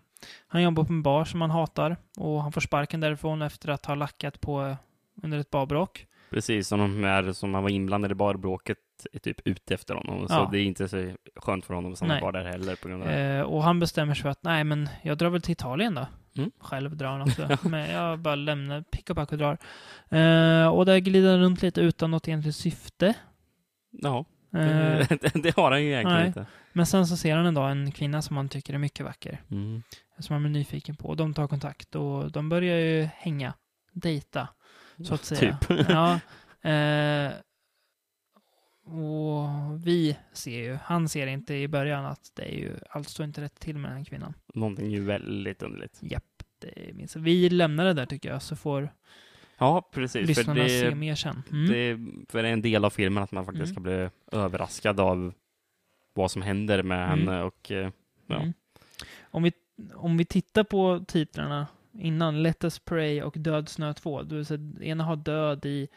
Han jobbar på en bar som han hatar och han får sparken därifrån efter att ha lackat på eh, under ett barbråk. Precis, som de här som han var inblandad i barbråket är typ ute efter honom. Så Ja. det är inte så skönt för honom att stanna kvar där heller på grund av det. Eh, och han bestämmer sig för att nej, men jag drar väl till Italien då. Mm. Själv drar han också. men jag bara lämnar pick och pack och drar. Eh, och där glider han runt lite utan något egentligt syfte. Ja, Eh, det, det har han ju egentligen nej. inte. Men sen så ser han en dag en kvinna som han tycker är mycket vacker. Mm. Som han blir nyfiken på. De tar kontakt och de börjar ju hänga. Dejta. Så att säga. Typ. Ja. Eh, och vi ser ju, han ser inte i början att det är ju, allt står inte rätt till med den här kvinnan. Någonting är ju väldigt underligt. Japp, det minns. Vi lämnar det där tycker jag, så får Ja, precis. För lyssnarna se det, mer sen. Mm. det, för det är en del av filmen att man faktiskt Mm. ska bli överraskad av vad som händer med Mm. henne och eh, ja. Mm. Om, vi, om vi tittar på titlarna innan, Let us pray och Död snö 2, du säga, ena har död i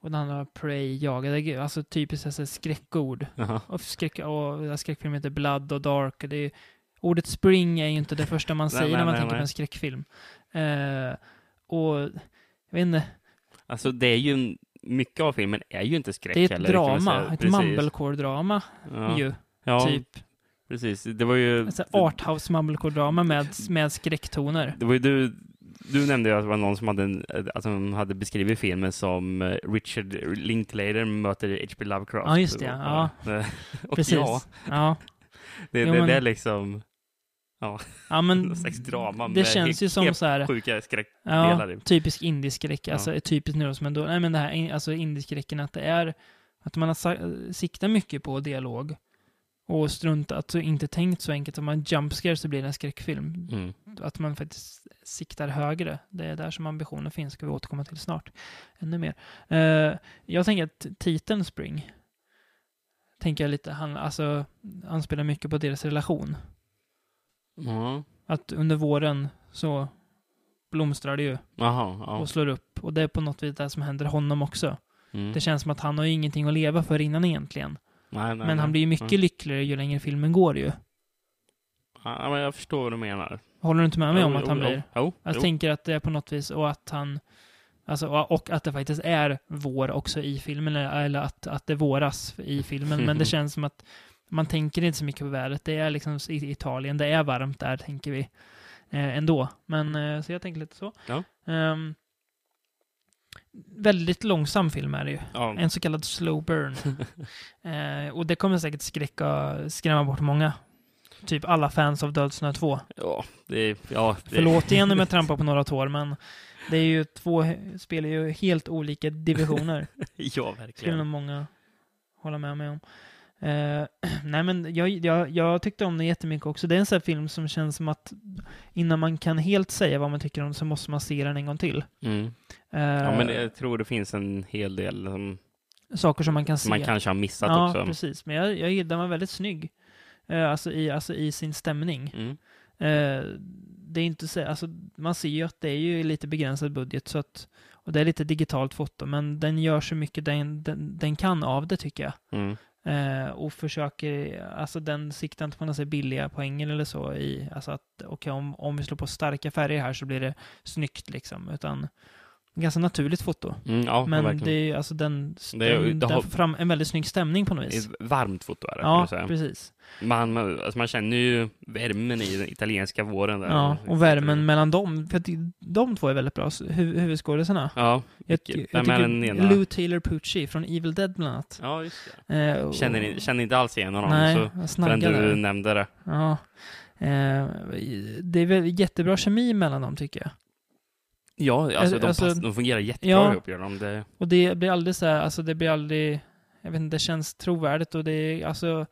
och den andra har pray, jaga. Det är alltså typiskt alltså, skräckord. Jaha. Och, skräck, och skräckfilm heter Blood och Dark. Och det är, ordet spring är ju inte det första man säger nej, när man nej, tänker nej. på en skräckfilm. Eh, och jag vet inte, Alltså det är ju en, mycket av filmen är ju inte skräck det är ett heller, drama, ett mumblecore-drama Ja, ju. Ja Typ precis. Det var ju... alltså, arthouse mumblecore-drama med, med skräcktoner. Det var ju du, du nämnde ju att det var någon som hade, en, de hade beskrivit filmen som eh, Richard Linklater möter H.P. Lovecraft. Ja, just det, ja. Eh, Och Precis. ja, Ja. det, Jo, det, men- det är liksom ja, men någon slags drama det med känns ju som så här, sjuka skräckdelar. ja, typisk indieskräck, Ja. alltså typiskt nu som ändå, nej men det här, alltså indieskräcken att det är, att man har siktat mycket på dialog och struntat, alltså inte tänkt så enkelt, om man jumpscare så blir det en skräckfilm. Mm. Att man faktiskt siktar högre. Det är där som ambitionen finns, ska vi återkomma till snart. Ännu mer. Eh, jag tänker att titeln Spring, tänker jag lite, han, alltså, anspelar mycket på deras relation. Ja. Att under våren så blomstrar det ju Jaha, ja. och slår upp. Och det är på något vis det som händer honom också. Mm. Det känns som att han har ingenting att leva för innan egentligen. Nej, nej, Men nej. han blir ju mycket Mm. lyckligare ju längre filmen går ju. Ja, men jag förstår vad du menar. Håller du inte med mig om Jo, att han jo, blir? Jo, Jag tänker att det är på något vis, och att han... Alltså, och att det faktiskt är vår också i filmen, eller att, att det våras i filmen. Men det känns som att man tänker inte så mycket på vädret. Det är liksom i Italien, det är varmt där, tänker vi. Eh, ändå. Men, eh, så jag tänker lite så. Ja. Ehm, väldigt långsam film är det ju. Ja. En så kallad slow burn. eh, och det kommer säkert skräcka, skrämma bort många. Typ alla fans av Dödsnö 2. Ja, det, ja, det, Förlåt igen om jag trampar på några tår, men det är ju två spelar ju helt olika divisioner. Ja, skulle nog verkligen. många hålla med mig om. Eh, nej, men jag, jag, jag tyckte om den jättemycket också. Det är en sån här film som känns som att innan man kan helt säga vad man tycker om så måste man se den en gång till. Mm. Eh, Ja, men jag tror det finns en hel del som, saker som man kan se. som man kanske har missat ja, också. precis. Men jag, jag den var väldigt snygg. Eh, alltså, i, alltså i sin stämning. Mm. Eh, det är inte så, alltså man ser ju att det är ju lite begränsad budget så att, och det är lite digitalt foto, men den gör så mycket den, den, den kan av det tycker jag. Mm. Eh, och försöker, alltså den siktar inte på några billiga poängen eller så i, alltså att okej okay, om, om vi slår på starka färger här så blir det snyggt liksom, utan ganska naturligt foto. Mm, ja, men verkligen. det är ju alltså den, Det är- den, det den har- får fram en väldigt snygg stämning på något Det vis. ett varmt foto är det, Ja, säga. precis. Man, man- alltså man känner ju värmen i den italienska våren där. Ja, och värmen mellan dem, för de två är väldigt bra, hu- huvudskådisarna. Ja, Jag, jag är tycker den? Lou Taylor Pucci från Evil Dead bland annat. ja just det. Eh, och- Känner, känner inte alls igen honom, Nej, så jag förrän du nämnde det. Ja. Eh, det är väl jättebra kemi mellan dem tycker jag. Ja, alltså, de, Alltså- pass, de fungerar jättebra Ja. ihop, gör de. Det, Och det blir aldrig så här, alltså det blir aldrig, jag vet inte, det känns trovärdigt och det är, alltså,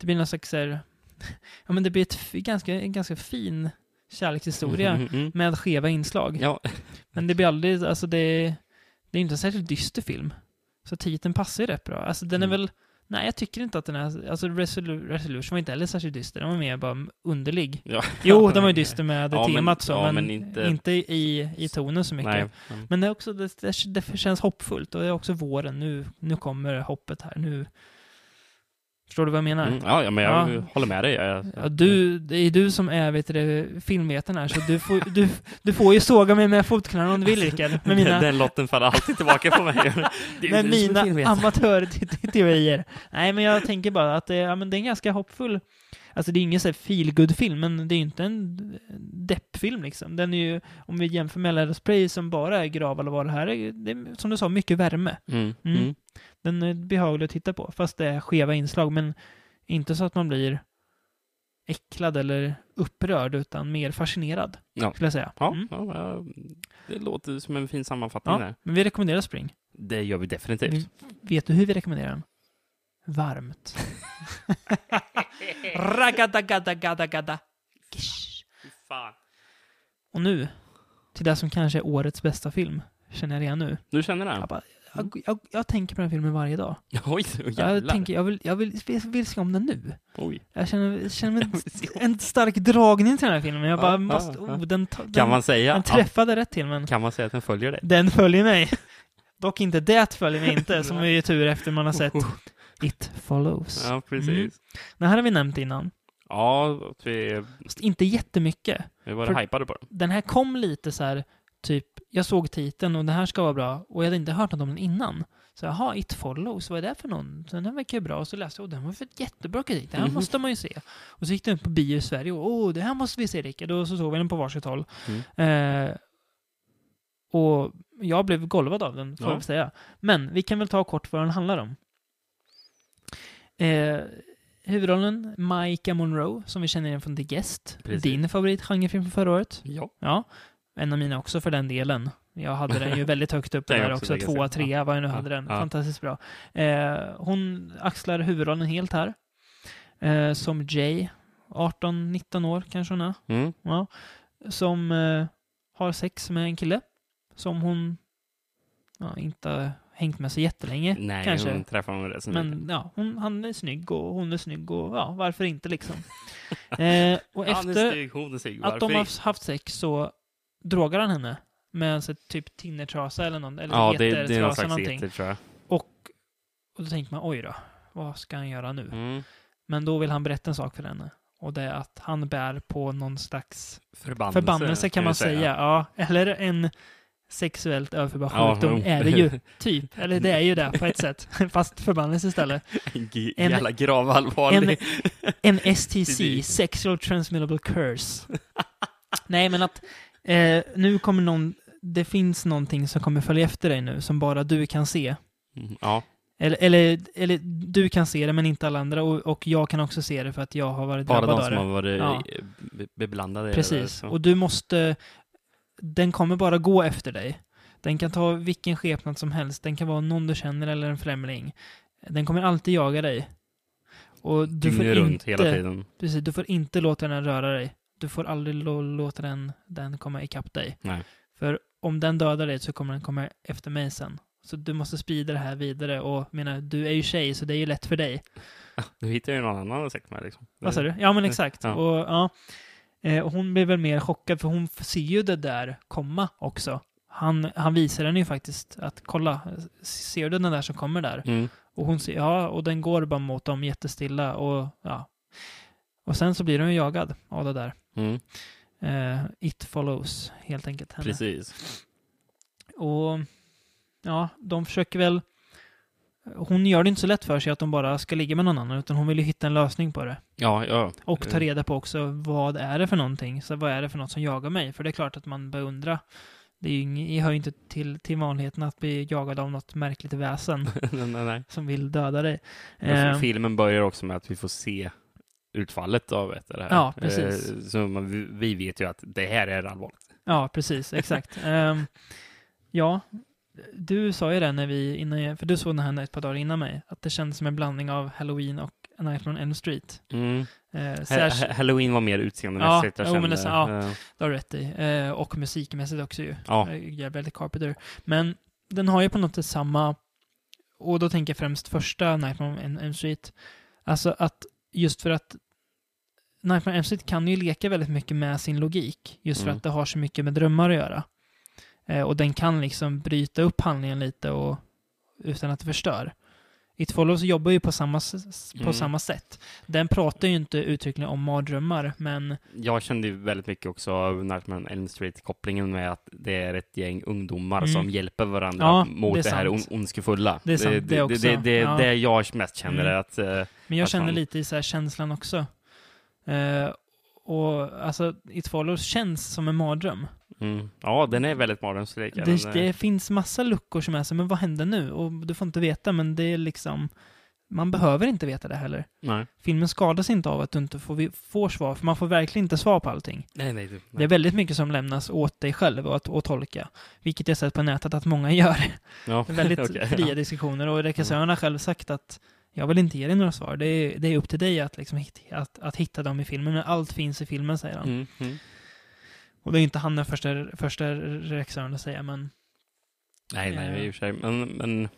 det blir någon slags så här, ja men det blir ett ganska, en ganska fin kärlekshistoria Mm, mm. med skeva inslag. Ja, Men det blir aldrig, alltså det, det är inte en särskilt dyster film. Så titeln passar ju rätt bra. Alltså den är Mm. väl, nej jag tycker inte att den är, alltså Resolu- Resolution var inte heller särskilt dyster, den var mer bara underlig. ja. Jo, den var ju dyster med Ja, men- temat så, ja, men, men inte, inte- i, i tonen så mycket. Nej. Mm. Men det är också, det, det, det känns hoppfullt och det är också våren, nu, nu kommer hoppet här, nu. Förstår du vad jag menar? Mm, ja, men jag Ja. håller med dig. Jag, Ja, du, det är du som är vet du, filmvetaren här, så du får, du, du får ju såga mig med fotknölarna om du vill Rickard. Med mina, Den lotten faller alltid tillbaka på mig. Det med mina amatörteorier. Nej, men jag tänker bara att det, ja, men det är en ganska hoppfull... Alltså det är ingen så här film men det är ju inte en deppfilm liksom. Den är ju, om vi jämför med Let Us Pray som bara är grav eller vad det här är, det är, som du sa, mycket värme. Mm. Mm. Den är behaglig att titta på, fast det är skeva inslag, men inte så att man blir äcklad eller upprörd, utan mer fascinerad, Ja. skulle jag säga. Ja, Mm. ja, ja, det låter som en fin sammanfattning Ja, där. men vi rekommenderar Spring. Det gör vi definitivt. Vet du hur vi rekommenderar den? Varmt. Ragadagadagada. Fy fan. Och nu, till det som kanske är årets bästa film, känner jag redan nu. Du känner Jag, det? Jag, jag, jag tänker på den filmen varje dag. Oj, Jag, jävlar. tänker, jag, vill, jag vill, vill, vill se om den nu. Oj. Jag känner, känner Jag om- en stark dragning till den här filmen. Jag bara Ja, måste, ja, ja. oh, den, den, Kan man säga? den Ja, träffade rätt till, men kan man säga att den följer dig? den följer mig. Dock inte det följer mig inte, som är ju tur efter man har sett It Follows. Ja, precis. Den här har vi nämnt innan. Ja, vi, Fast inte jättemycket. vi var hypade på den. Den här kom lite så här, typ, jag såg titeln och det här ska vara bra och jag hade inte hört något om den innan. Så jaha, It Follows, vad är det för någon? Så den verkar ju bra. Och så läste jag, och den var för jättebra kritik, det här Mhm. måste man ju se. Och så gick den på bio i Sverige och åh, det här måste vi se Rickard. Och så såg vi den på varsitt håll. Mm. Eh, och jag blev golvad av den, får Ja. jag säga. Men vi kan väl ta kort vad den handlar om. Eh, huvudrollen, Micah Monroe, som vi känner igen från The Guest. Precis. Din favoritgenrefilm från förra året. Ja. Ja, en av mina också för den delen. Jag hade den ju väldigt högt upp Den där också, också. Tvåa, trea, vad jag nu Ja. hade den. Ja. Fantastiskt bra. Eh, hon axlar huvudrollen helt här. Eh, som Jay, 18-19 år kanske hon är. Mm. Ja. Som eh, har sex med en kille. Som hon ja, inte hängt med så jättelänge. Nej, kanske. hon träffar honom rätt så mycket. Men ja, hon, han är snygg och hon är snygg och ja, varför inte liksom. eh, och efter snygg, snygg. att de har haft sex så drogar han henne med alltså, typ tinnertrasa eller någon, eller Ja, det, det är någon slags någonting. eter, tror jag. Och, och då tänker man, oj då, vad ska han göra nu? Mm. Men då vill han berätta en sak för henne. Och det är att han bär på någon slags Förbannelse, förbannelse kan man säga. Ja, eller en sexuellt överförbar Ja, sjukdom jo. är det ju, typ. Eller det är ju det på ett sätt. Fast förbannelse istället. En En- jävla gravallvarlig. En STC, Precis. sexual transmittable curse. Nej, men att eh, nu kommer någon, det finns någonting som kommer följa efter dig nu, som bara du kan se. Mm, Ja, Eller, eller, eller du kan se det, men inte alla andra. Och, och jag kan också se det för att jag har varit bara drabbad de av som det. har varit Ja. eh, be- beblandade. Precis. Och du måste... Den kommer bara gå efter dig. Den kan ta vilken skepnad som helst. Den kan vara någon du känner eller en främling. Den kommer alltid jaga dig. Och du får runt inte... hela tiden. Precis, du får inte låta den röra dig. Du får aldrig låta den, den komma ikapp dig. Nej. För om den dödar dig så kommer den komma efter mig sen. Så du måste sprida det här vidare och menar, du är ju tjej så det är ju lätt för dig. Du hittar ju någon annan sekt med liksom. Vad sa du? Ja, men exakt. Ja. Och, ja. Eh, och hon blir väl mer chockad för hon ser ju det där komma också. Han, han visar henne ju faktiskt att kolla, ser du den där som kommer där? Mm. Och hon ser, ja, och den går bara mot dem jättestilla och ja. Och sen så blir hon jagad av det där. Mm. Eh, it follows, helt enkelt. Henne. Precis. Och ja, de försöker väl... Hon gör det inte så lätt för sig att de bara ska ligga med någon annan, utan hon vill ju hitta en lösning på det. Ja, ja. Och ta Eh, reda på också vad är det för någonting? Så vad är det för något som jagar mig? För det är klart att man börjar undra. Det är ju ing- det hör ju inte till, till vanligheten att bli jagad av något märkligt väsen nej, nej, nej. som vill döda dig. Eh, Filmen börjar också med att vi får se utfallet av det här. Ja, precis. Eh, Så man, vi- vet ju att det här är allvarligt. ja, precis, exakt. Ehm, ja, du sa ju det när vi, innan för du såg den här ett par dagar innan mig, att det kändes som en blandning av Halloween och A Nightmare on Elm Street. Mm. Eh, Halloween var mer utseendemässigt. Ja, jag kände. ja. Eh, Det har du rätt i. Eh, och musikmässigt också ju. Ja. Eh, Gabriel Carpenter. Men den har ju på något sätt samma, och då tänker jag främst första Nightmare on Elm Street. Alltså att, just för att Nightmare Elm Street kan ju leka väldigt mycket med sin logik. Just för Mm. att det har så mycket med drömmar att göra. Eh, och den kan liksom bryta upp handlingen lite och, utan att det förstör. It Follows jobbar ju på samma, på Mm. samma sätt. Den pratar ju inte uttryckligen om mardrömmar, men Jag kände ju väldigt mycket också av Nightmare Elm Street-kopplingen med att det är ett gäng ungdomar Mm. som hjälper varandra Ja, mot det det, är här on ondskefulla. Det är sant, det också. Det, det, Ja. det jag mest känner Mm. är att... eh, Men jag Att känner man- lite i så här känslan också. Eh, och alltså, It Follows känns som en mardröm. mm, ja, den är väldigt mardrömslik. Det, men, eh, det finns massa luckor som är så, men vad händer nu? Och du får inte veta, men det är liksom... Man behöver inte veta det heller. Nej, Filmen skadas inte av att du inte får, får svar, för man får verkligen inte svar på allting. nej, nej. du- Det är nej. väldigt mycket som lämnas åt dig själv och att och tolka. Vilket jag sett på nätet att många gör. Ja, Det väldigt okej, fria ja. diskussioner och regissören har själv sagt att jag vill inte ge dig några svar. Det är, det är upp till dig att, liksom, hit- att, att hitta dem i filmen. Men allt finns i filmen, säger han. Mm, mm. Och det är inte han den första, första regissören att säga, men... Nej, nej, i och för sig. Men, men,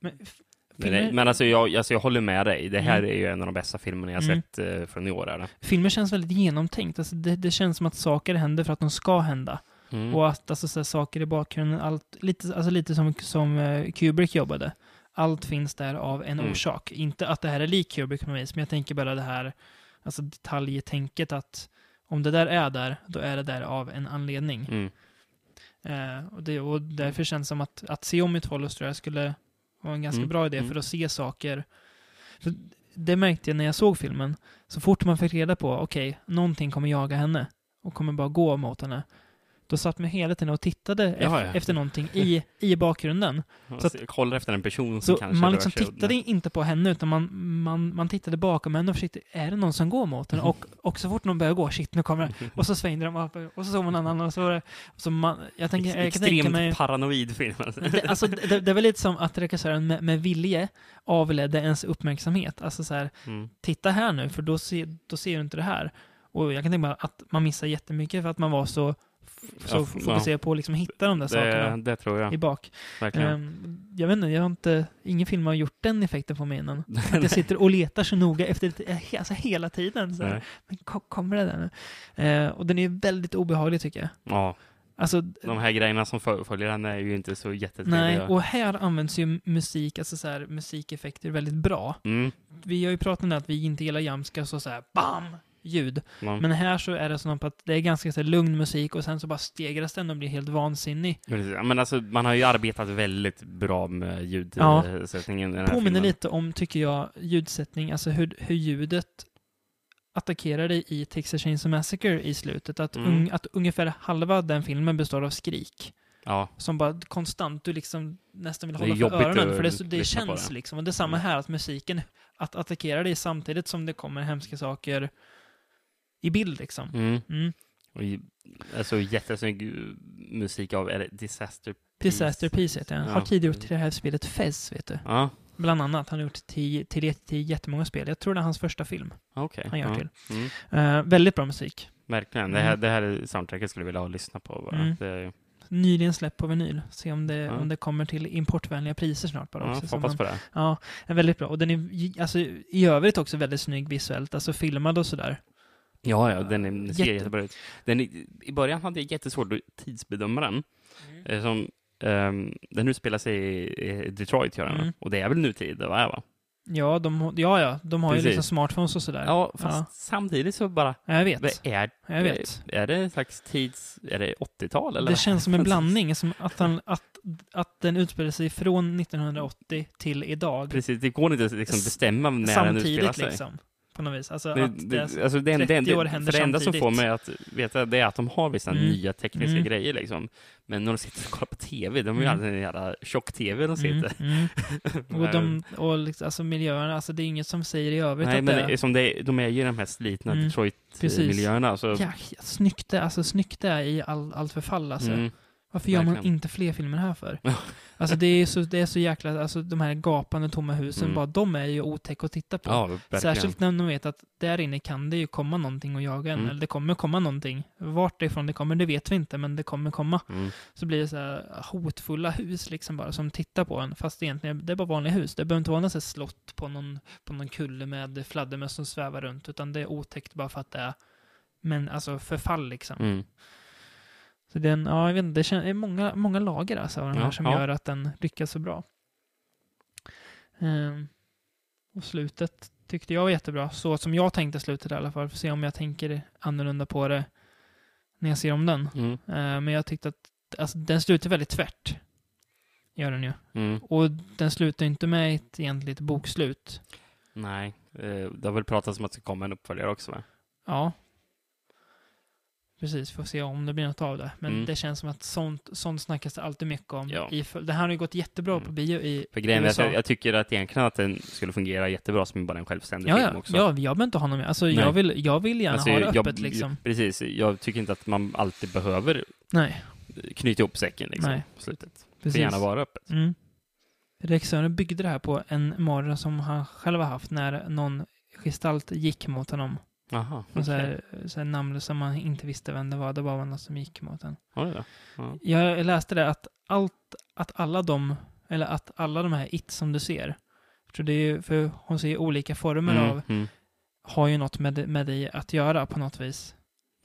men filmer, men alltså, jag, alltså jag håller med dig. Det här Mm. är ju en av de bästa filmerna jag Mm. sett eh, från i år. Det. filmer känns väldigt genomtänkt. Alltså, det, det känns som att saker händer för att de ska hända. Mm. Och att alltså, så här, saker i bakgrunden, allt, lite, alltså, lite som, som eh, Kubrick jobbade. Allt finns där av en Mm. orsak. Inte att det här är lik något vis, men jag tänker bara det här alltså detaljtänket att om det där är där, då är det där av en anledning. Mm. Eh, och, det, och därför känns det som att, att se om It Follows tror jag skulle vara en ganska Mm, bra idé mm. för att se saker. För det märkte jag när jag såg filmen. Så fort man fick reda på, okej, någonting kommer jaga henne och kommer bara gå mot henne. Då satt man hela tiden och tittade Ja, ja. efter någonting i, i bakgrunden. Så att- Jag kollar efter en person som Så kanske man rör liksom sig tittade inte på henne, utan man, man, man tittade bakom henne och försökte, är det någon som går mot henne? Och, och så fort någon börjar gå, shit, nu kommer det. Och så svängde de upp, och så såg man någon annan, och så var det... Så man, jag, tänker, jag kan tänka Extremt mig... paranoid film. alltså. Det, alltså, det, det var lite som att regissören med, med vilje avledde ens uppmärksamhet. Alltså så här, Mm. titta här nu, för då ser, då ser du inte det här. Och jag kan tänka mig att man missar jättemycket för att man var så Så Ja, fokusera på att liksom hitta de där Det, sakerna det tror jag. i bak. Ehm, jag vet inte, jag har inte, ingen film har gjort den effekten på mig innan. Att jag sitter och letar så noga efter eh, alltså hela tiden. Så här. Men ko- kommer det där nu? Eh, och den är väldigt obehaglig tycker jag. Ja, Alltså, de här grejerna som följer henne är ju inte så jättetrevliga. nej, och här används ju musik, alltså så här, musikeffekter väldigt bra. Mm. Vi har ju pratat om det att vi inte gillar jamskas och så här BAM! Ljud. Ja. Men här så är det som att det är ganska så lugn musik och sen så bara stegras den och blir helt vansinnig. Precis. Ja, Men alltså, man har ju arbetat väldigt bra med Ja. ljudsättningen här Påminner lite om, tycker jag, ljudsättning, alltså hur, hur ljudet attackerar dig i Texas Chainsaw Massacre i slutet. Att, Mm. un, att ungefär halva den filmen består av skrik. Ja, Som bara konstant, du liksom nästan vill hålla för öronen. För det, så- det känns det. liksom. Och det är samma Mm. här, att musiken att attackerar dig samtidigt som det kommer hemska saker i bild liksom. mm. Mm. Och alltså jättesnygg uh, musik av, det Disaster Piece? Disaster Piece heter den. Har Ja. tidigare gjort till det här spelet Fez, vet du. Ja, Bland annat. Han har gjort till, till, till jättemånga spel. Jag tror det är hans första film. okej. Han gör ja. till. Mm. Eh, väldigt bra musik. Verkligen. Det, här, det här är soundtracket skulle jag vilja ha lyssna på bara. Mm. Det, Nyligen släppt på vinyl. Se om det, Ja. om det kommer till importvänliga priser snart bara ja, också. så hoppas på det. Ja, är väldigt bra. Och den är alltså, i övrigt också väldigt snygg visuellt. Alltså filmad och sådär. Ja, ja, den, är, den ser Jätte- jättebra ut. Den, I början hade jag jättesvårt att tidsbedöma den. Mm. Eh, Som, um, den utspelar sig i Detroit, gör den? Mm. och det är väl nutid, va? va? Ja, de, ja, ja, de har Precis. ju liksom smartphones och sådär. Ja, fast samtidigt så bara, Ja, jag vet. är, Jag vet. är det en slags tids, är det 80-tal eller? Det känns som en blandning, som att, han, att, att den utspelar sig från 1980 till idag. Precis, det går inte att liksom bestämma när den utspelar samtidigt sig. liksom. På något vis. Alltså Det, att det, alltså det, 30 det, år händer för det enda som får samtidigt. mig att veta det är att de har vissa Mm. nya tekniska Mm. grejer liksom. Men när de sitter och kollar på TV, de har ju Mm. alltid en jävla tjock-TV de mm, sitter. mm. Och, de, och liksom, alltså miljöerna, alltså det är inget som säger i övrigt Nej, att men det är, som det de är ju de här slitna Mm. Detroit-miljöerna. Så, Ja, snyggt det, alltså snyggt det är i all, allt förfall alltså. Mm, Varför gör man inte fler filmer här för? Alltså det är så, det är så jäkla, alltså de här gapande tomma husen, Mm. bara de är ju otäcka att titta på. ja, verkligen. Särskilt när de vet att där inne kan det ju komma någonting och jaga en, Mm. eller det kommer komma någonting. Vart det ifrån det kommer, det vet vi inte, men det kommer komma. Mm. Så blir det så här hotfulla hus liksom bara, som tittar på en, fast egentligen det är bara vanliga hus. Det behöver inte vara något slott på någon, på någon kulle med fladdermöss som svävar runt, utan det är otäckt bara för att det är, men alltså förfall liksom. Så den, ja, jag vet inte, det är många, många lager alltså av den här Ja, som ja. gör att den lyckas så bra. Ehm, och slutet tyckte jag var jättebra, så som jag tänkte slutet i alla fall. Får se om jag tänker annorlunda på det när jag ser om den. Mm. Ehm, men jag tyckte att alltså, den slutar väldigt tvärt. Gör den ju. Mm. Och den slutar inte med ett egentligt bokslut. Nej, eh, det har väl pratats om att det komma en uppföljare också va? Ja. Precis, får se om det blir något av det. Men Mm. det känns som att sånt, sånt snackas det alltid mycket om. Ja. I, det här har ju gått jättebra Mm. på bio i För grejen USA. jag, jag tycker att egentligen att den skulle fungera jättebra som bara en självständig Ja, film ja, också. ja, jag behöver inte ha någon med. Alltså, Nej. jag vill, jag vill gärna Alltså, ha det jag- öppet liksom. Precis, jag tycker inte att man alltid behöver Nej, knyta ihop säcken liksom, Nej. på slutet. Det precis. gärna vara öppet. Mm. Regissören byggde det här på en mardröm som han själv har haft när någon gestalt gick mot honom. Jaha, Och så här, så här namnlös som man inte visste vem det var. Det var någon som gick mot en. Oj då. Ja. Jag läste det att allt, att alla de, eller att alla de här it som du ser, för det är ju, för hon ser ju olika former Mm, av, mm. har ju något med, med dig att göra på något vis.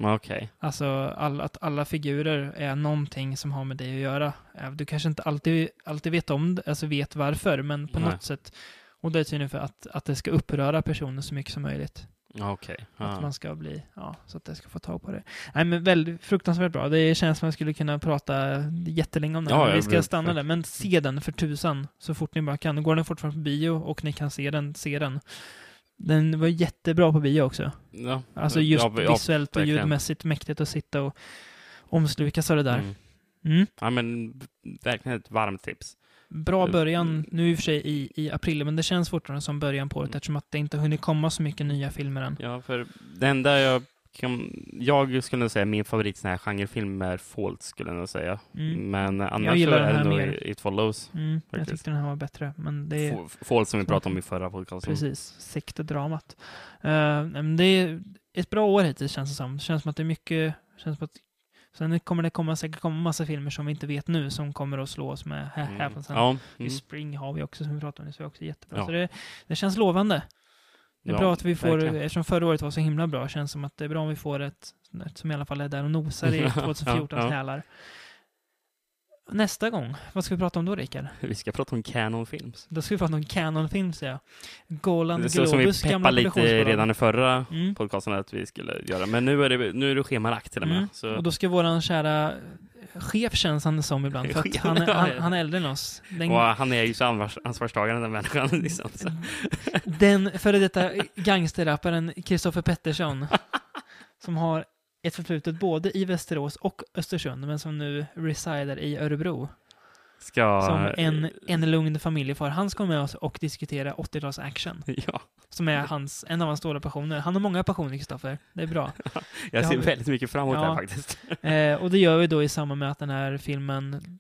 Okej. Alltså all, att alla figurer är någonting som har med dig att göra. Eh, Du kanske inte alltid, alltid vet om det, alltså vet varför, men på Nej. något sätt. Och det är tydligen för att, att det ska uppröra personen så mycket som möjligt. Okej. Att Ja. man ska bli, ja, så att det ska få tag på det. Nej men väldigt fruktansvärt bra. Det känns som att man skulle kunna prata jättelänge om den. Ja, vi jag ska stanna där. Men se den för tusan, så fort ni bara kan. Går den fortfarande på bio och ni kan se den, se den. Den var jättebra på bio också. Ja. Alltså just ja, ja, visuellt och ljudmässigt mäktigt att sitta och omslukas av det där. Mm. Mm. Ja, men verkligen ett varmt tips. Bra Mm. början, nu i och för sig i, i april, men det känns fortfarande som början på året Mm. eftersom att det inte har hunnit komma så mycket nya filmer än. Ja, för det enda jag kan... Jag skulle nog säga min favorit sån här genrefilm är Fault, skulle jag nog säga. Mm. Men annars så gillar är det nog. It Follows. Mm, jag tyckte den här var bättre, men det är Fa- Fault som vi pratade om i förra podcasten. precis sektdramat. Uh, det är ett bra år hittills känns det som. Det känns som att det är mycket, känns som att Sen kommer det komma, säkert komma massa filmer som vi inte vet nu som kommer att slå oss med hä- Mm. häpelsen. Ja, I mm. Spring har vi också, som vi pratade om, så är också jättebra. Ja. Så det, det känns lovande. Det är Ja, bra att vi får, verkligen. eftersom förra året var så himla bra, känns som att det är bra om vi får ett, ett som i alla fall är där och nosar i Ja, 2014 ja. hälar. Nästa gång, vad ska vi prata om då, Rickard? Vi ska prata om Canon Films. Då ska vi prata om Canon Films, ja. Golan Så som vi Globus gamla peppade lite redan i förra Mm. podcasten att vi skulle göra. Men nu är det, nu är det schemalagt till och med. Mm. Så, Och då ska våran kära chef känns han som ibland, för han, är- han, han är äldre än oss. Den, och han är ju så ansvars, ansvarstagande den människan. Liksom. Den före detta gangsterrapparen Kristoffer Pettersson, som har ett förflutet både i Västerås och Östersund, men som nu resider i Örebro. Ska... Som en, en lugn familjefar. Han ska med oss och diskutera 80-tals action, Ja, som är hans, en av hans stora passioner. Han har många passioner, Kristoffer. Det är bra. jag ser väldigt mycket fram emot det Ja. här faktiskt. Eh, och det gör vi då i samband med att den här filmen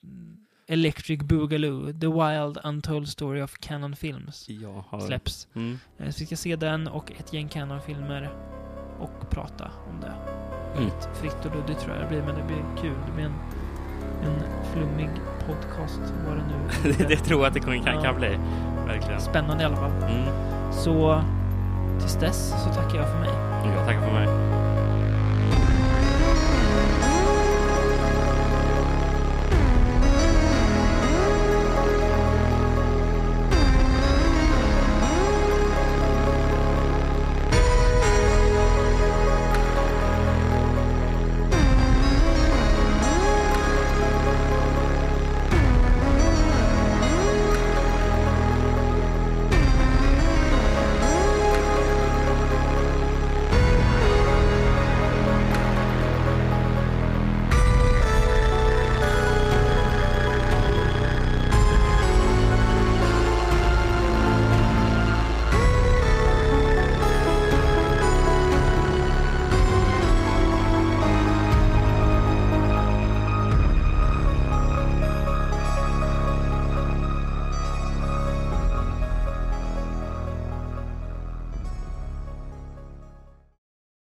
Electric Boogaloo, The Wild Untold Story of Canon Films, har... släpps. Mm. Eh, Så vi ska se den och ett gäng Canon-filmer och prata om det. Mm. Fritt och luddigt tror jag det blir, men det blir kul. Det blir en, en flummig podcast, vad det nu det, det tror jag att det kan, kan, kan bli. Verkligen. Spännande i alla fall. Mm. Så tills dess så tackar jag för mig. Jag tackar för mig.